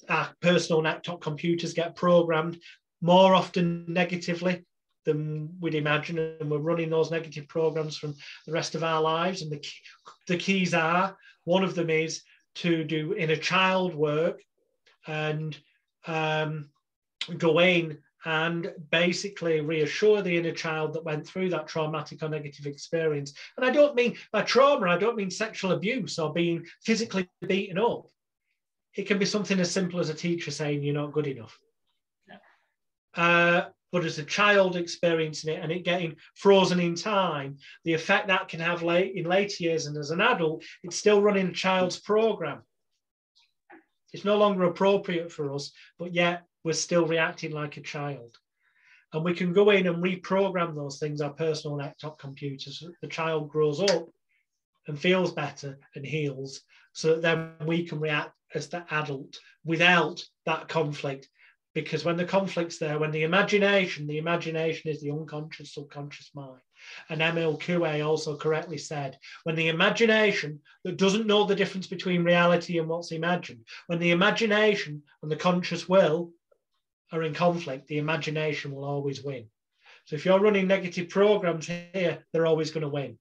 our personal laptop computers get programmed more often negatively than we'd imagine, and we're running those negative programs from the rest of our lives. And the, key, the keys are one of them is to do inner child work and um, go in and basically reassure the inner child that went through that traumatic or negative experience. And I don't mean by trauma, I don't mean sexual abuse or being physically beaten up. It can be something as simple as a teacher saying you're not good enough. Uh, but as a child experiencing it and it getting frozen in time, the effect that can have late in later years and as an adult, it's still running a child's program. It's no longer appropriate for us, but yet we're still reacting like a child. And we can go in and reprogram those things, our personal laptop computers. So the child grows up and feels better and heals, so that then we can react as the adult without that conflict because when the conflict's there, when the imagination, the imagination is the unconscious, subconscious mind. And Emile Coué also correctly said, when the imagination that doesn't know the difference between reality and what's imagined, when the imagination and the conscious will are in conflict, the imagination will always win. So if you're running negative programs here, they're always going to win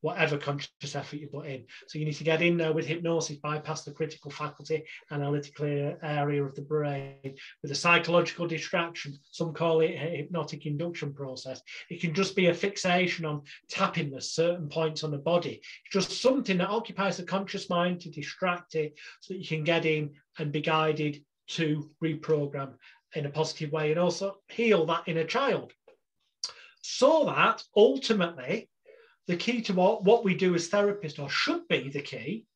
whatever conscious effort you put in. So you need to get in there with hypnosis, bypass the critical faculty, analytical area of the brain with a psychological distraction. Some call it a hypnotic induction process. It can just be a fixation on tapping the certain points on the body. It's just something that occupies the conscious mind to distract it so that you can get in and be guided to reprogram in a positive way and also heal that inner child. So that ultimately the key to what, what we do as therapists, or should be the key,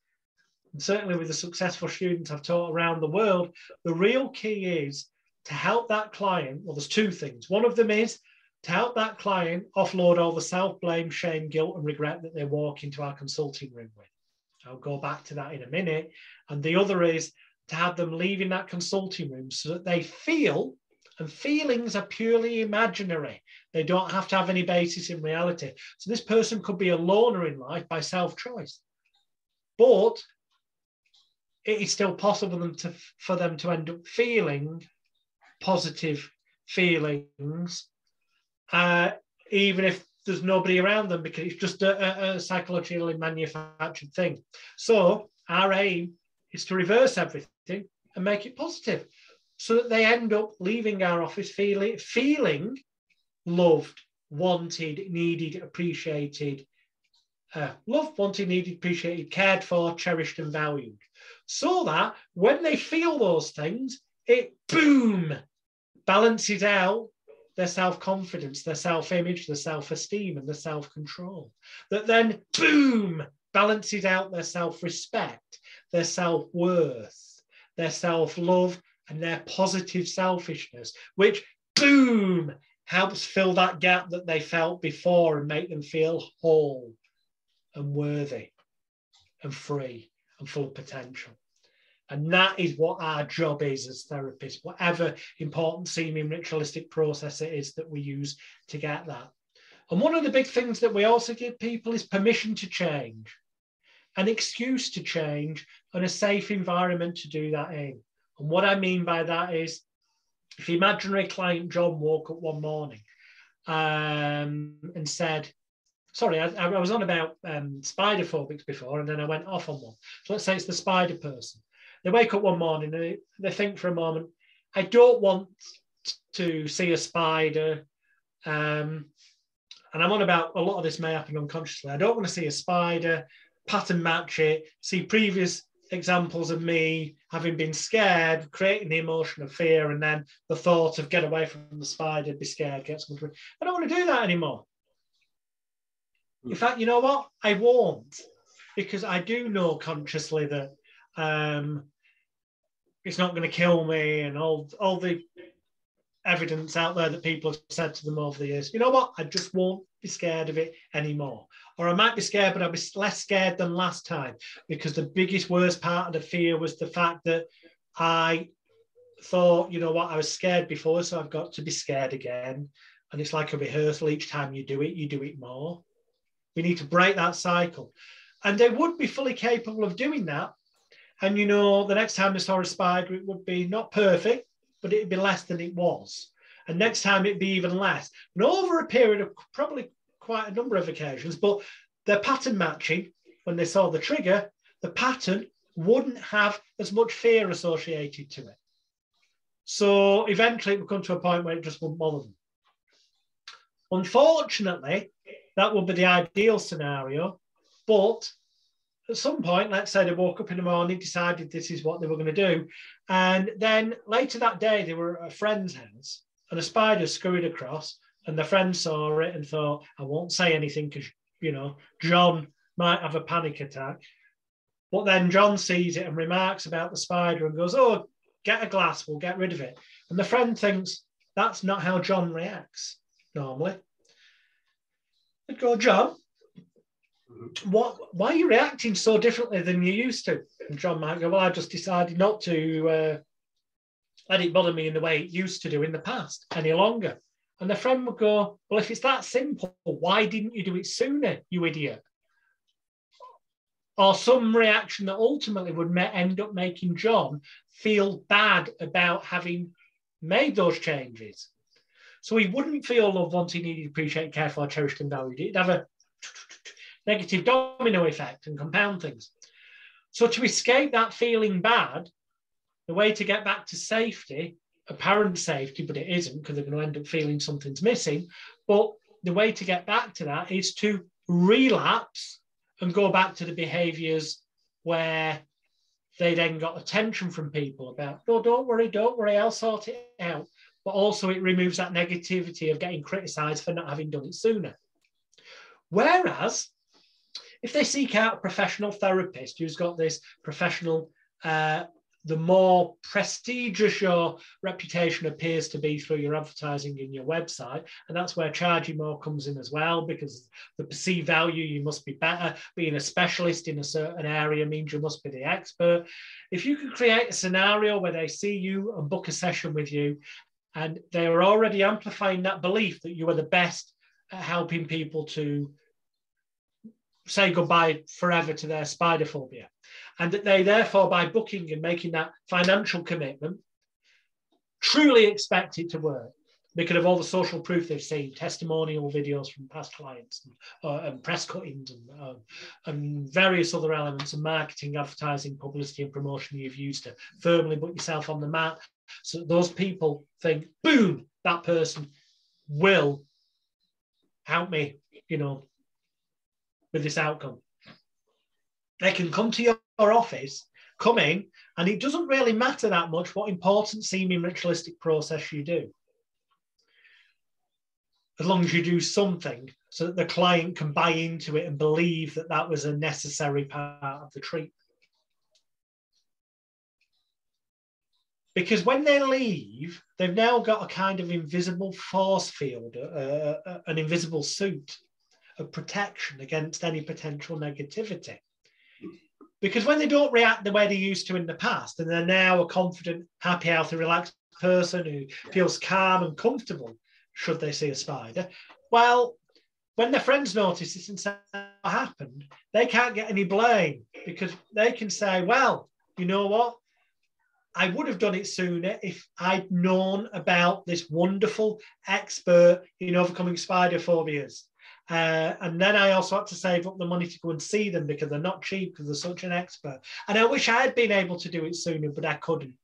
and certainly with the successful students I've taught around the world, the real key is to help that client. Well, there's two things. One of them is to help that client offload all the self blame, shame, guilt, and regret that they walk into our consulting room with. I'll go back to that in a minute. And the other is to have them leaving that consulting room so that they feel, and feelings are purely imaginary. They don't have to have any basis in reality. So this person could be a loner in life by self-choice, but it is still possible to, for them to end up feeling positive feelings, uh, even if there's nobody around them because it's just a, a, a psychologically manufactured thing. So our aim is to reverse everything and make it positive so that they end up leaving our office feeling, feeling loved, wanted, needed, appreciated, uh, loved, wanted, needed, appreciated, cared for, cherished, and valued. So that when they feel those things, it boom balances out their self confidence, their self image, their self esteem, and their self control. That then boom balances out their self respect, their self worth, their self love, and their positive selfishness, which boom helps fill that gap that they felt before and make them feel whole and worthy and free and full potential. And that is what our job is as therapists, whatever important seeming ritualistic process it is that we use to get that. And one of the big things that we also give people is permission to change, an excuse to change, and a safe environment to do that in. And what I mean by that is if imaginary client John woke up one morning um, and said, sorry, I, I was on about um, spider phobics before, and then I went off on one. So let's say it's the spider person. They wake up one morning and they, they think for a moment, I don't want to see a spider. Um, and I'm on about a lot of this may happen unconsciously. I don't want to see a spider, pattern match it, see previous examples of me having been scared, creating the emotion of fear, and then the thought of get away from the spider, be scared, get something. I don't want to do that anymore. In fact, you know what? I won't, because I do know consciously that um, it's not going to kill me, and all all the evidence out there that people have said to them over the years. You know what? I just won't be scared of it anymore. Or I might be scared, but I'll be less scared than last time because the biggest, worst part of the fear was the fact that I thought, you know what, I was scared before, so I've got to be scared again. And it's like a rehearsal. Each time you do it, you do it more. We need to break that cycle. And they would be fully capable of doing that. And you know, the next time they saw a spider, it would be not perfect, but it'd be less than it was. And next time it'd be even less. And over a period of probably quite a number of occasions, but their pattern matching, when they saw the trigger, the pattern wouldn't have as much fear associated to it. So eventually it would come to a point where it just wouldn't bother them. Unfortunately, that would be the ideal scenario. But at some point, let's say they woke up in the morning, decided this is what they were going to do. And then later that day, they were at a friend's house and a spider scurried across. And the friend saw it and thought, I won't say anything because, you know, John might have a panic attack. But then John sees it and remarks about the spider and goes, Oh, get a glass, we'll get rid of it. And the friend thinks, That's not how John reacts normally. I'd go, John, what why are you reacting so differently than you used to? And John might go, Well, I just decided not to uh, let it bother me in the way it used to do in the past any longer. And the friend would go, Well, if it's that simple, why didn't you do it sooner, you idiot? Or some reaction that ultimately would end up making John feel bad about having made those changes. So he wouldn't feel loved, wanted, needed, appreciated, cared for, cherished, and valued. He'd have a negative domino effect and compound things. So to escape that feeling bad, the way to get back to safety, apparent safety, but it isn't because they're going to end up feeling something's missing. But the way to get back to that is to relapse and go back to the behaviors where they then got attention from people about, no, don't worry, don't worry, I'll sort it out. But also, it removes that negativity of getting criticized for not having done it sooner. Whereas if they seek out a professional therapist who's got this professional, uh, the more prestigious your reputation appears to be through your advertising in your website. And that's where charging more comes in as well, because the perceived value, you must be better. Being a specialist in a certain area means you must be the expert. If you can create a scenario where they see you and book a session with you, and they are already amplifying that belief that you are the best at helping people to say goodbye forever to their spider phobia. And that they therefore, by booking and making that financial commitment, truly expect it to work because of all the social proof they've seen, testimonial videos from past clients, and, uh, and press cuttings, and, uh, and, various other elements of marketing, advertising, publicity, and promotion you've used to firmly put yourself on the map. So those people think, boom, that person will help me, you know, with this outcome. They can come to your office, come in, and it doesn't really matter that much what important seeming ritualistic process you do. As long as you do something so that the client can buy into it and believe that that was a necessary part of the treatment. Because when they leave, they've now got a kind of invisible force field, uh, uh, an invisible suit protection against any potential negativity. Because when they don't react the way they used to in the past, and they're now a confident, happy, healthy, relaxed person who feels calm and comfortable should they see a spider, well, when their friends notice this and say what happened, they can't get any blame because they can say, well, you know what? I would have done it sooner if I'd known about this wonderful expert in overcoming spider phobias. Uh, and then I also had to save up the money to go and see them because they're not cheap because they're such an expert. And I wish I had been able to do it sooner, but I couldn't.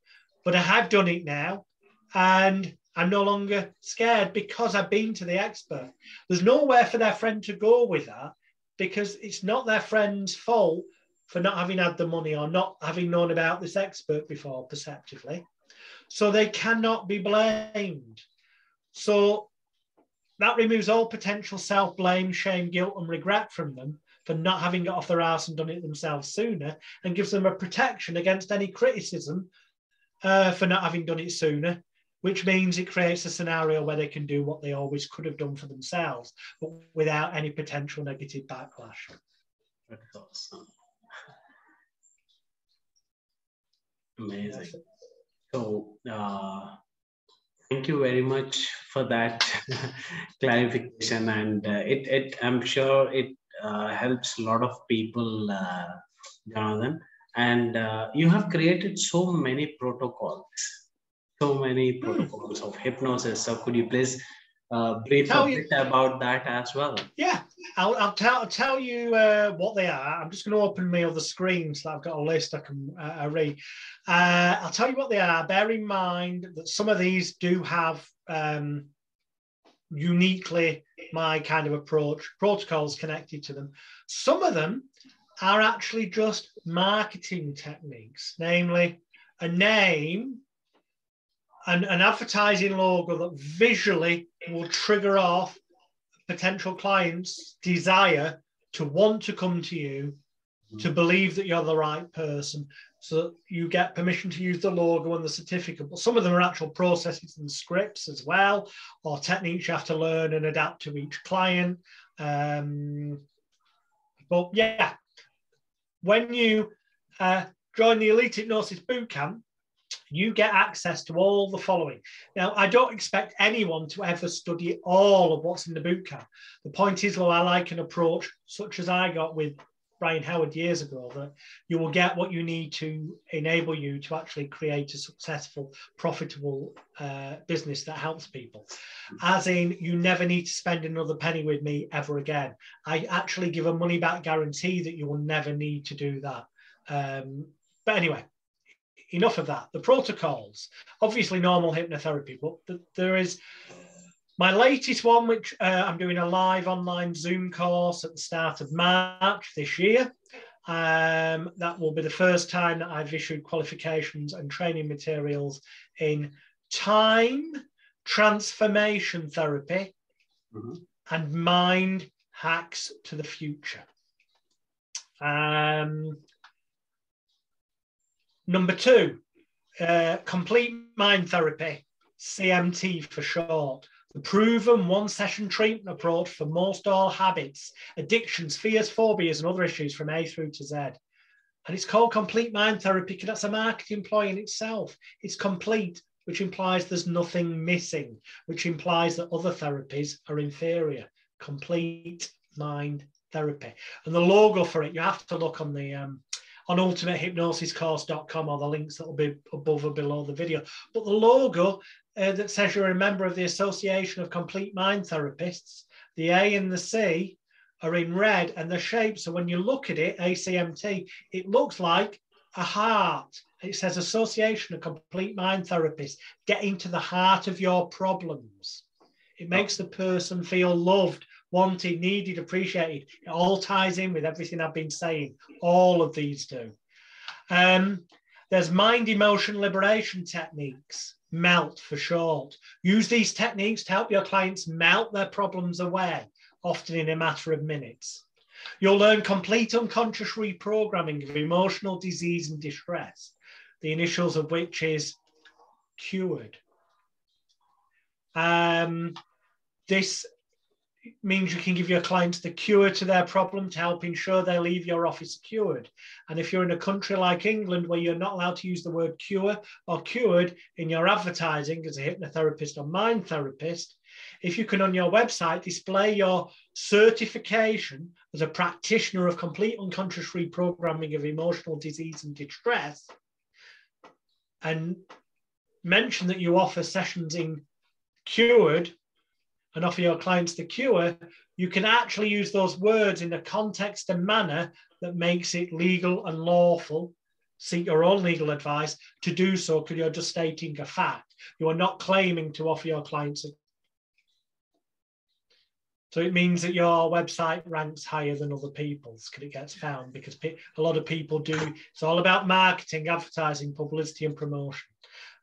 But I have done it now. And I'm no longer scared because I've been to the expert. There's nowhere for their friend to go with that because it's not their friend's fault for not having had the money or not having known about this expert before, perceptively. So they cannot be blamed. So that removes all potential self blame, shame, guilt, and regret from them for not having got off their ass and done it themselves sooner, and gives them a protection against any criticism uh, for not having done it sooner, which means it creates a scenario where they can do what they always could have done for themselves, but without any potential negative backlash. Awesome. Amazing. So, uh, thank you very much for that clarification, and uh, it, it I'm sure it uh, helps a lot of people, uh, Jonathan. And uh, you have created so many protocols, so many hmm. protocols of hypnosis. So, could you please uh, brief a bit about that as well. Yeah, I'll, I'll tell, I'll tell you uh, what they are. I'm just going to open my other screen so I've got a list I can uh, read. Uh, I'll tell you what they are. Bear in mind that some of these do have um, uniquely my kind of approach, protocols connected to them. Some of them are actually just marketing techniques, namely a name an, an advertising logo that visually will trigger off potential clients' desire to want to come to you, to believe that you're the right person. So that you get permission to use the logo and the certificate. But some of them are actual processes and scripts as well, or techniques you have to learn and adapt to each client. Um, but yeah, when you uh, join the Elite Hypnosis Bootcamp, you get access to all the following. Now, I don't expect anyone to ever study all of what's in the bootcamp. The point is, well, I like an approach such as I got with Brian Howard years ago that you will get what you need to enable you to actually create a successful, profitable uh, business that helps people. As in, you never need to spend another penny with me ever again. I actually give a money back guarantee that you will never need to do that. Um, but anyway, enough of that. The protocols, obviously normal hypnotherapy, but th- there is my latest one, which uh, I'm doing a live online Zoom course at the start of March this year. Um, that will be the first time that I've issued qualifications and training materials in time transformation therapy mm-hmm. and mind hacks to the future. Um, Number two, uh, complete mind therapy, CMT for short. The proven one session treatment approach for most all habits, addictions, fears, phobias, and other issues from A through to Z. And it's called complete mind therapy because that's a marketing ploy in itself. It's complete, which implies there's nothing missing, which implies that other therapies are inferior. Complete mind therapy. And the logo for it, you have to look on the um, on ultimatehypnosiscourse.com or the links that will be above or below the video. But the logo uh, that says you're a member of the Association of Complete Mind Therapists, the A and the C are in red and the shape. So when you look at it, ACMT, it looks like a heart. It says Association of Complete Mind Therapists, getting to the heart of your problems. It makes the person feel loved, wanted, needed, appreciated. It all ties in with everything I've been saying. All of these do. Um, there's mind emotion liberation techniques, melt for short. Use these techniques to help your clients melt their problems away, often in a matter of minutes. You'll learn complete unconscious reprogramming of emotional disease and distress, the initials of which is cured. Um, this means you can give your clients the cure to their problem to help ensure they leave your office cured. And if you're in a country like England where you're not allowed to use the word cure or cured in your advertising as a hypnotherapist or mind therapist, if you can on your website display your certification as a practitioner of complete unconscious reprogramming of emotional disease and distress, and mention that you offer sessions in cured and offer your clients the cure, you can actually use those words in the context and manner that makes it legal and lawful. Seek your own legal advice to do so because you're just stating a fact. You are not claiming to offer your clients a so it means that your website ranks higher than other people's because it gets found because a lot of people do. It's all about marketing, advertising, publicity, and promotion.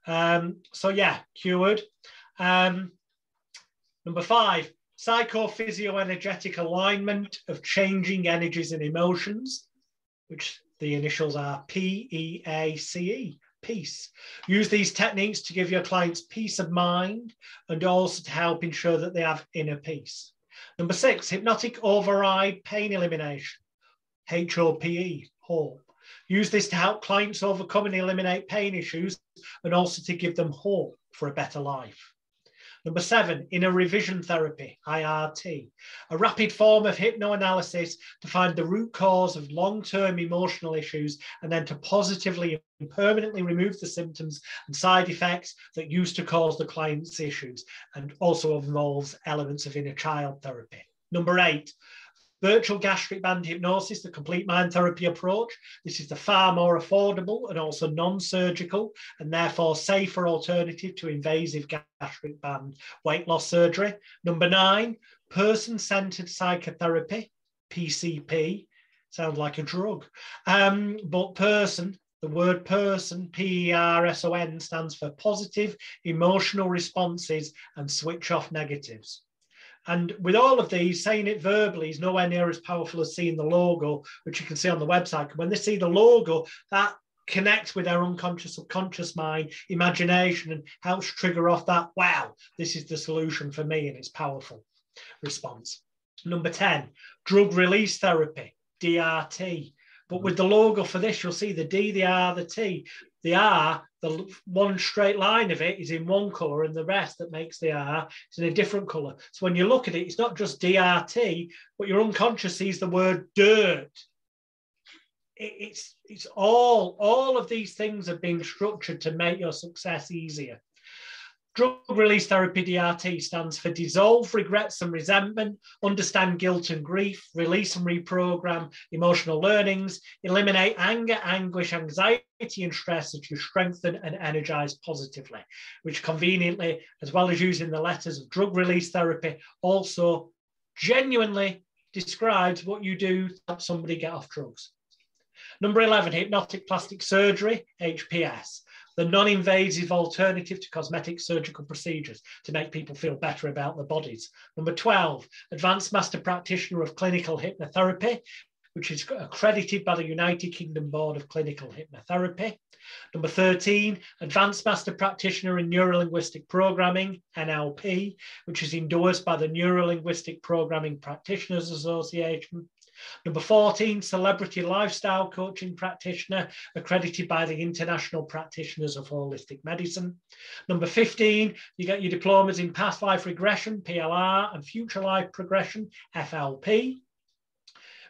Um, so yeah, cured. Um, Number five, psychophysioenergetic alignment of changing energies and emotions, which the initials are PEACE, peace. Use these techniques to give your clients peace of mind and also to help ensure that they have inner peace. Number six, hypnotic override pain elimination, HOPE, hope. Use this to help clients overcome and eliminate pain issues and also to give them hope for a better life. Number seven, inner revision therapy, IRT, a rapid form of hypnoanalysis to find the root cause of long-term emotional issues and then to positively and permanently remove the symptoms and side effects that used to cause the client's issues and also involves elements of inner child therapy. Number eight, Virtual gastric band hypnosis, the complete mind therapy approach. This is the far more affordable and also non-surgical and therefore safer alternative to invasive gastric band weight loss surgery. Number nine, person-centered psychotherapy, PCP. Sounds like a drug. Um, but person, the word person, P E R S O N, stands for positive emotional responses and switch off negatives. And with all of these, saying it verbally is nowhere near as powerful as seeing the logo, which you can see on the website. When they see the logo, that connects with their unconscious, subconscious mind, imagination, and helps trigger off that, wow, this is the solution for me, and it's powerful response. Number 10, drug release therapy, DRT. But with the logo for this, you'll see the D, the R, the T. The R, the one straight line of it is in one color, and the rest that makes the R is in a different color. So when you look at it, it's not just DRT, but your unconscious sees the word dirt. It's it's all all of these things have been structured to make your success easier. Drug release therapy DRT stands for dissolve regrets and resentment, understand guilt and grief, release and reprogram emotional learnings, eliminate anger, anguish, anxiety, and stress that you strengthen and energize positively, which conveniently, as well as using the letters of drug release therapy, also genuinely describes what you do to help somebody get off drugs. Number 11, hypnotic plastic surgery, HPS the non-invasive alternative to cosmetic surgical procedures to make people feel better about their bodies. Number 12, advanced master practitioner of clinical hypnotherapy, which is accredited by the United Kingdom Board of Clinical Hypnotherapy. Number 13, Advanced Master Practitioner in Neurolinguistic Programming, NLP, which is endorsed by the Neurolinguistic Programming Practitioners Association. Number 14, celebrity lifestyle coaching practitioner, accredited by the International Practitioners of Holistic Medicine. Number 15, you get your diplomas in past life regression, PLR, and future life progression, FLP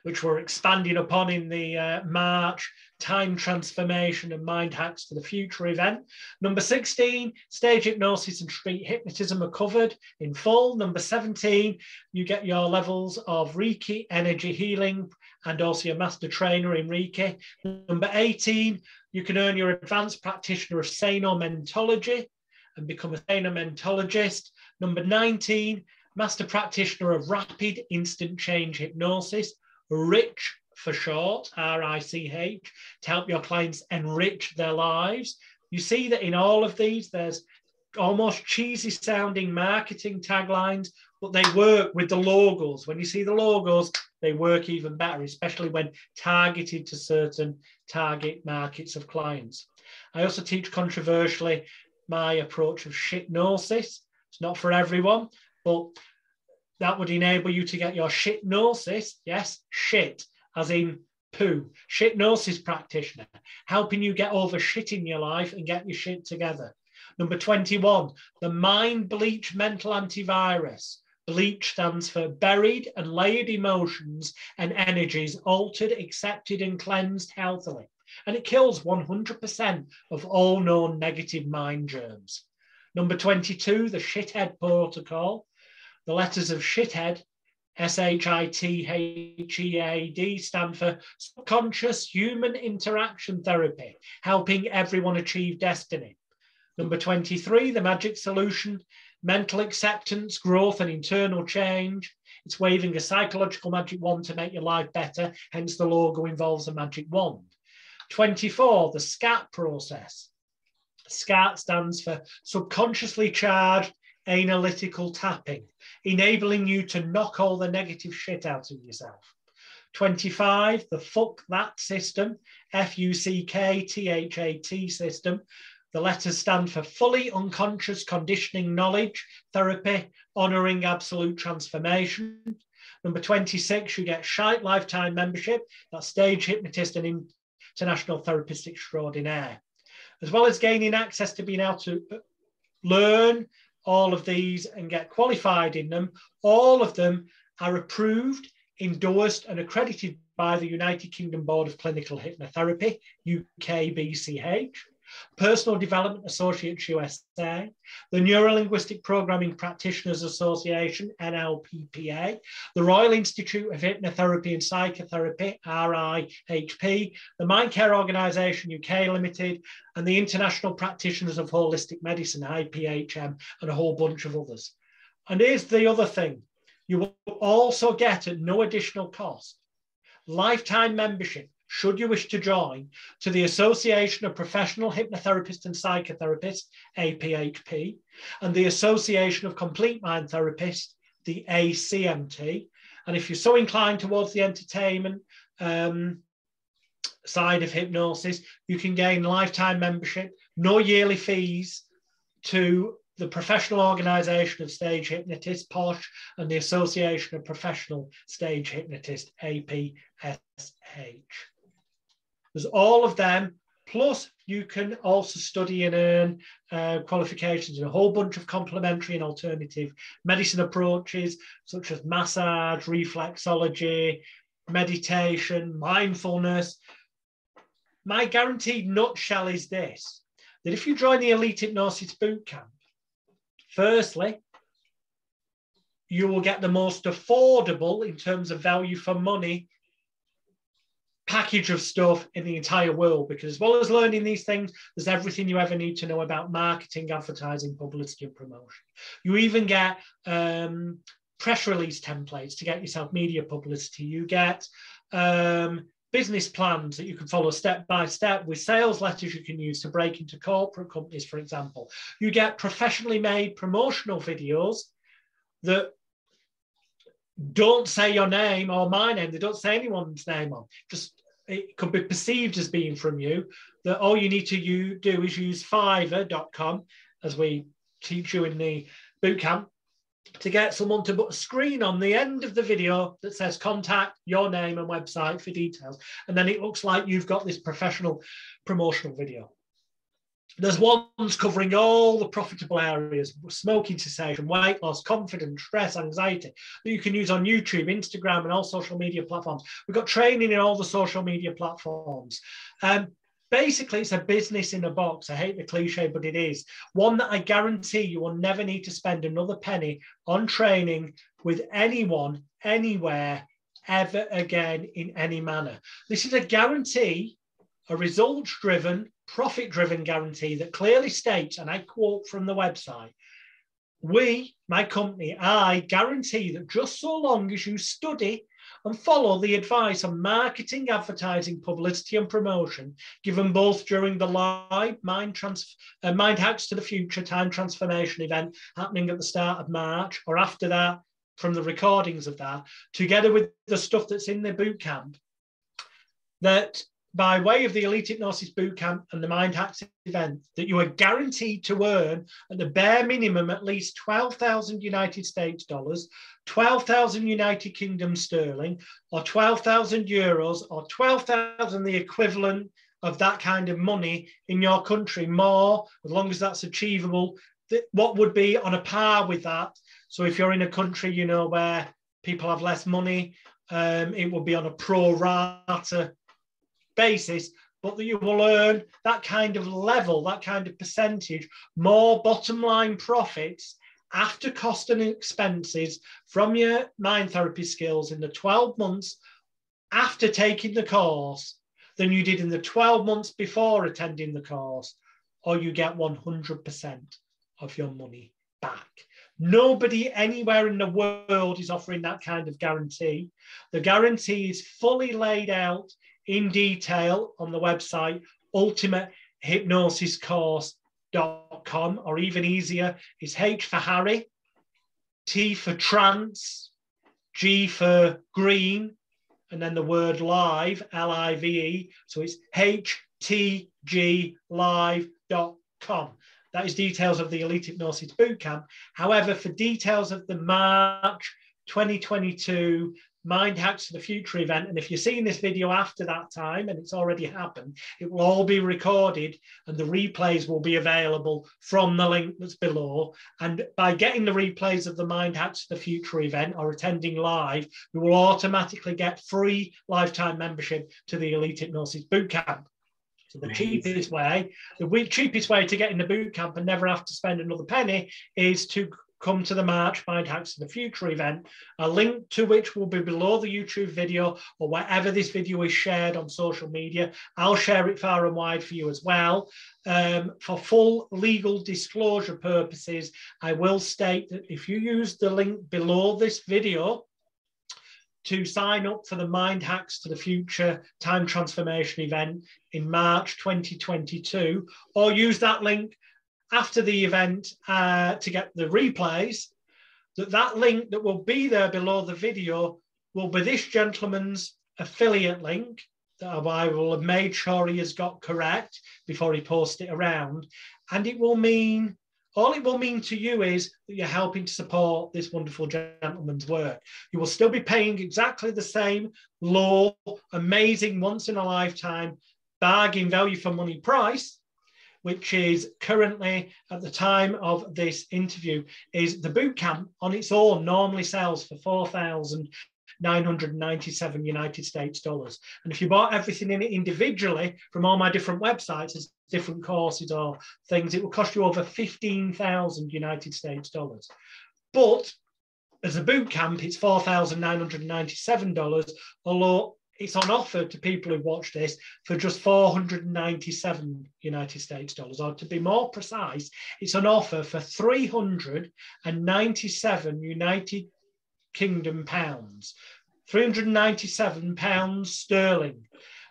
which we're expanding upon in the uh, March Time Transformation and Mind Hacks for the Future event. Number 16, Stage Hypnosis and Street Hypnotism are covered in full. Number 17, you get your levels of Reiki, energy healing, and also your master trainer in Reiki. Number 18, you can earn your advanced practitioner of Sano-Mentology and become a Sano-Mentologist. Number 19, master practitioner of rapid instant change hypnosis. Rich for short, R I C H, to help your clients enrich their lives. You see that in all of these, there's almost cheesy sounding marketing taglines, but they work with the logos. When you see the logos, they work even better, especially when targeted to certain target markets of clients. I also teach controversially my approach of shitnosis. It's not for everyone, but that would enable you to get your shitnosis, yes, shit, as in poo, shitnosis practitioner, helping you get over shit in your life and get your shit together. Number 21, the Mind Bleach Mental Antivirus. Bleach stands for buried and layered emotions and energies altered, accepted, and cleansed healthily. And it kills 100% of all known negative mind germs. Number 22, the Shithead Protocol. The letters of shithead, S H I T H E A D, stand for subconscious human interaction therapy, helping everyone achieve destiny. Number 23, the magic solution, mental acceptance, growth, and internal change. It's waving a psychological magic wand to make your life better, hence the logo involves a magic wand. 24, the SCAT process. SCAT stands for subconsciously charged analytical tapping, enabling you to knock all the negative shit out of yourself. 25, the fuck that system, F U C K T H A T system. The letters stand for fully unconscious conditioning knowledge therapy, honoring absolute transformation. Number 26, you get Shite lifetime membership, that's stage hypnotist and international therapist extraordinaire. As well as gaining access to being able to uh, learn all of these and get qualified in them, all of them are approved endorsed and accredited by the United Kingdom Board of Clinical Hypnotherapy, UKBCH, Personal Development Associates USA, the Neurolinguistic Programming Practitioners Association, NLPPA, the Royal Institute of Hypnotherapy and Psychotherapy, RIHP, the Mind Care Organisation UK Limited, and the International Practitioners of Holistic Medicine, IPHM, and a whole bunch of others. And here's the other thing. You will also get at no additional cost. Lifetime membership, should you wish to join, to the Association of Professional Hypnotherapists and Psychotherapists, APHP, and the Association of Complete Mind Therapists, the ACMT. And if you're so inclined towards the entertainment um, side of hypnosis, you can gain lifetime membership, no yearly fees to the Professional Organisation of Stage Hypnotists, POSH, and the Association of Professional Stage Hypnotists, APSH. There's all of them, plus you can also study and earn uh, qualifications in a whole bunch of complementary and alternative medicine approaches, such as massage, reflexology, meditation, mindfulness. My guaranteed nutshell is this that if you join the Elite Hypnosis Bootcamp, Firstly, you will get the most affordable in terms of value for money package of stuff in the entire world because as well as learning these things there's everything you ever need to know about marketing advertising publicity and promotion you even get um, press release templates to get yourself media publicity you get um, business plans that you can follow step by step with sales letters you can use to break into corporate companies, for example. You get professionally made promotional videos that don't say your name or my name, they don't say anyone's name on. Just it could be perceived as being from you. That all you need to you do is use fiverr.com as we teach you in the bootcamp to get someone to put a screen on the end of the video that says contact your name and website for details. And then it looks like you've got this professional promotional video. There's ones covering all the profitable areas smoking cessation, weight loss, confidence, stress, anxiety that you can use on YouTube, Instagram, and all social media platforms. We've got training in all the social media platforms. Um, basically it's a business in a box. I hate the cliche, but it is one that I guarantee you will never need to spend another penny on training with anyone, anywhere, ever again in any manner. This is a guarantee, a results driven, profit driven guarantee that clearly states, and I quote from the website, we, my company, I guarantee that just so long as you study and follow the advice on marketing, advertising, publicity, and promotion given both during the live Mind, Trans- uh, Mind Hacks to the Future time transformation event happening at the start of March or after that from the recordings of that, together with the stuff that's in the boot camp, that by way of the Elite Hypnosis Bootcamp and the Mind Hacks event that you are guaranteed to earn at the bare minimum at least 12,000 United States dollars, 12,000 United Kingdom sterling, or 12,000 euros, or 12,000 the equivalent of that kind of money in your country, more, as long as that's achievable. What would be on a par with that? So if you're in a country, you know, where people have less money, um, it would be on a pro rata basis, but that you will earn that kind of level, that kind of percentage, more bottom line profits after cost and expenses from your mind therapy skills in the 12 months after taking the course than you did in the 12 months before attending the course, or you get 100% of your money back. Nobody anywhere in the world is offering that kind of guarantee. The guarantee is fully laid out in detail on the website ultimatehypnosiscourse.com, or even easier is H for Harry, T for trance, G for green, and then the word live, L I V E. So it's htglive.com. That is details of the Elite Hypnosis Bootcamp. However, for details of the March 2022 Mind Hacks for the Future event. And if you're seeing this video after that time and it's already happened, it will all be recorded and the replays will be available from the link that's below. And by getting the replays of the Mind Hacks for the Future event or attending live, you will automatically get free lifetime membership to the Elite Hypnosis Bootcamp. So the cheapest way, the cheapest way to get in the boot camp and never have to spend another penny is to come to the March Mind Hacks to the Future event, a link to which will be below the YouTube video or wherever this video is shared on social media. I'll share it far and wide for you as well. Um, for full legal disclosure purposes, I will state that if you use the link below this video, to sign up for the Mind Hacks to the Future Time Transformation event in March 2022, or use that link after the event uh, to get the replays, that that link that will be there below the video will be this gentleman's affiliate link that I will have made sure he has got correct before he posts it around. And it will mean, all it will mean to you is that you're helping to support this wonderful gentleman's work. You will still be paying exactly the same low, amazing, once in a lifetime bargain value for money price which is currently at the time of this interview, is the boot camp on its own normally sells for 4,997 United States dollars. And if you bought everything in it individually from all my different websites as different courses or things, it will cost you over 15,000 United States dollars. But as a boot camp, it's $4,997, although it's on offer to people who watch this for just 497 United States dollars, or to be more precise, it's on offer for 397 United Kingdom pounds, 397 pounds sterling,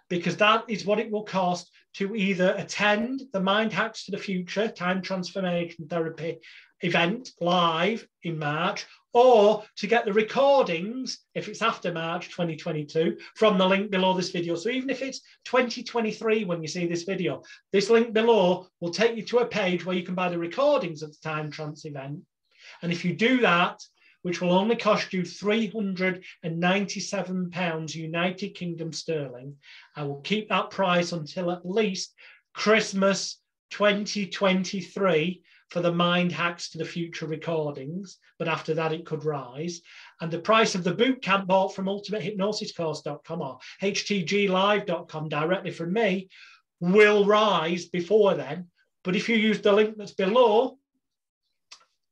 because that is what it will cost to either attend the Mind Hacks to the Future Time Transformation Therapy event live in March or to get the recordings, if it's after March 2022, from the link below this video. So even if it's 2023 when you see this video, this link below will take you to a page where you can buy the recordings of the Time Trance event. And if you do that, which will only cost you £397 United Kingdom sterling, I will keep that price until at least Christmas 2023 for the mind hacks to the future recordings, but after that it could rise. And the price of the boot camp bought from ultimatehypnosiscourse.com or htglive.com directly from me will rise before then. But if you use the link that's below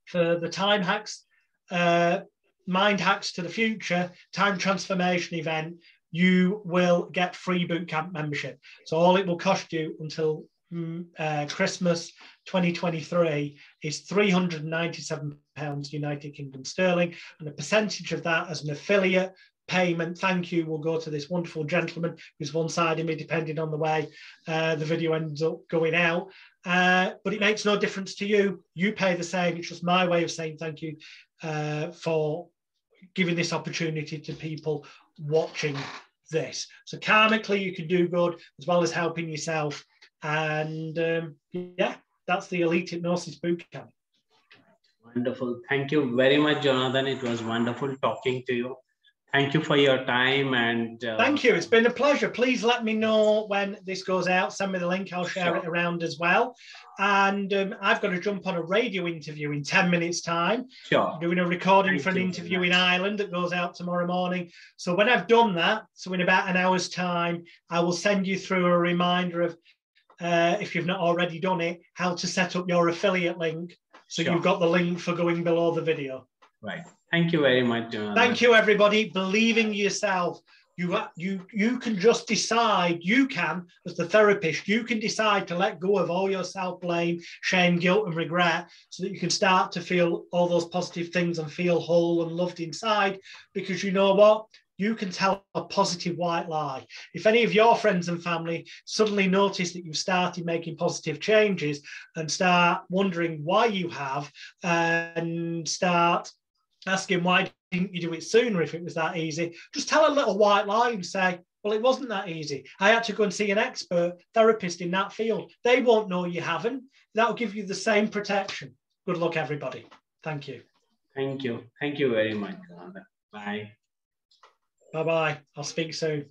for the time hacks, uh, mind hacks to the future, time transformation event, you will get free bootcamp membership. So all it will cost you until mm, uh, Christmas 2023 is 397 pounds United Kingdom sterling, and a percentage of that as an affiliate payment thank you will go to this wonderful gentleman who's one side of me depending on the way uh, the video ends up going out. Uh, but it makes no difference to you. You pay the same. It's just my way of saying thank you uh, for giving this opportunity to people watching this. So karmically you can do good as well as helping yourself. And um, yeah that's the Elite Hypnosis Bootcamp. Wonderful. Thank you very much, Jonathan. It was wonderful talking to you. Thank you for your time and. Uh, Thank you. It's been a pleasure. Please let me know when this goes out. Send me the link. I'll share sure. it around as well. And um, I've got to jump on a radio interview in 10 minutes' time. Sure. doing a recording Thank for an interview in Ireland that goes out tomorrow morning. So when I've done that, so in about an hour's time, I will send you through a reminder of uh, if you've not already done it, how to set up your affiliate link. So sure. you've got the link for going below the video. Right. Thank you very much, Jonathan. Thank you, everybody. Believing yourself. You, you, you can just decide, you can, as the therapist, you can decide to let go of all your self blame, shame, guilt, and regret so that you can start to feel all those positive things and feel whole and loved inside. Because you know what? You can tell a positive white lie. If any of your friends and family suddenly notice that you've started making positive changes and start wondering why you have and start asking why didn't you do it sooner if it was that easy. Just tell a little white lie and say, well, it wasn't that easy. I had to go and see an expert therapist in that field. They won't know you haven't. That'll give you the same protection. Good luck, everybody. Thank you. Thank you. Thank you very much. Bye. Bye bye. I'll speak soon.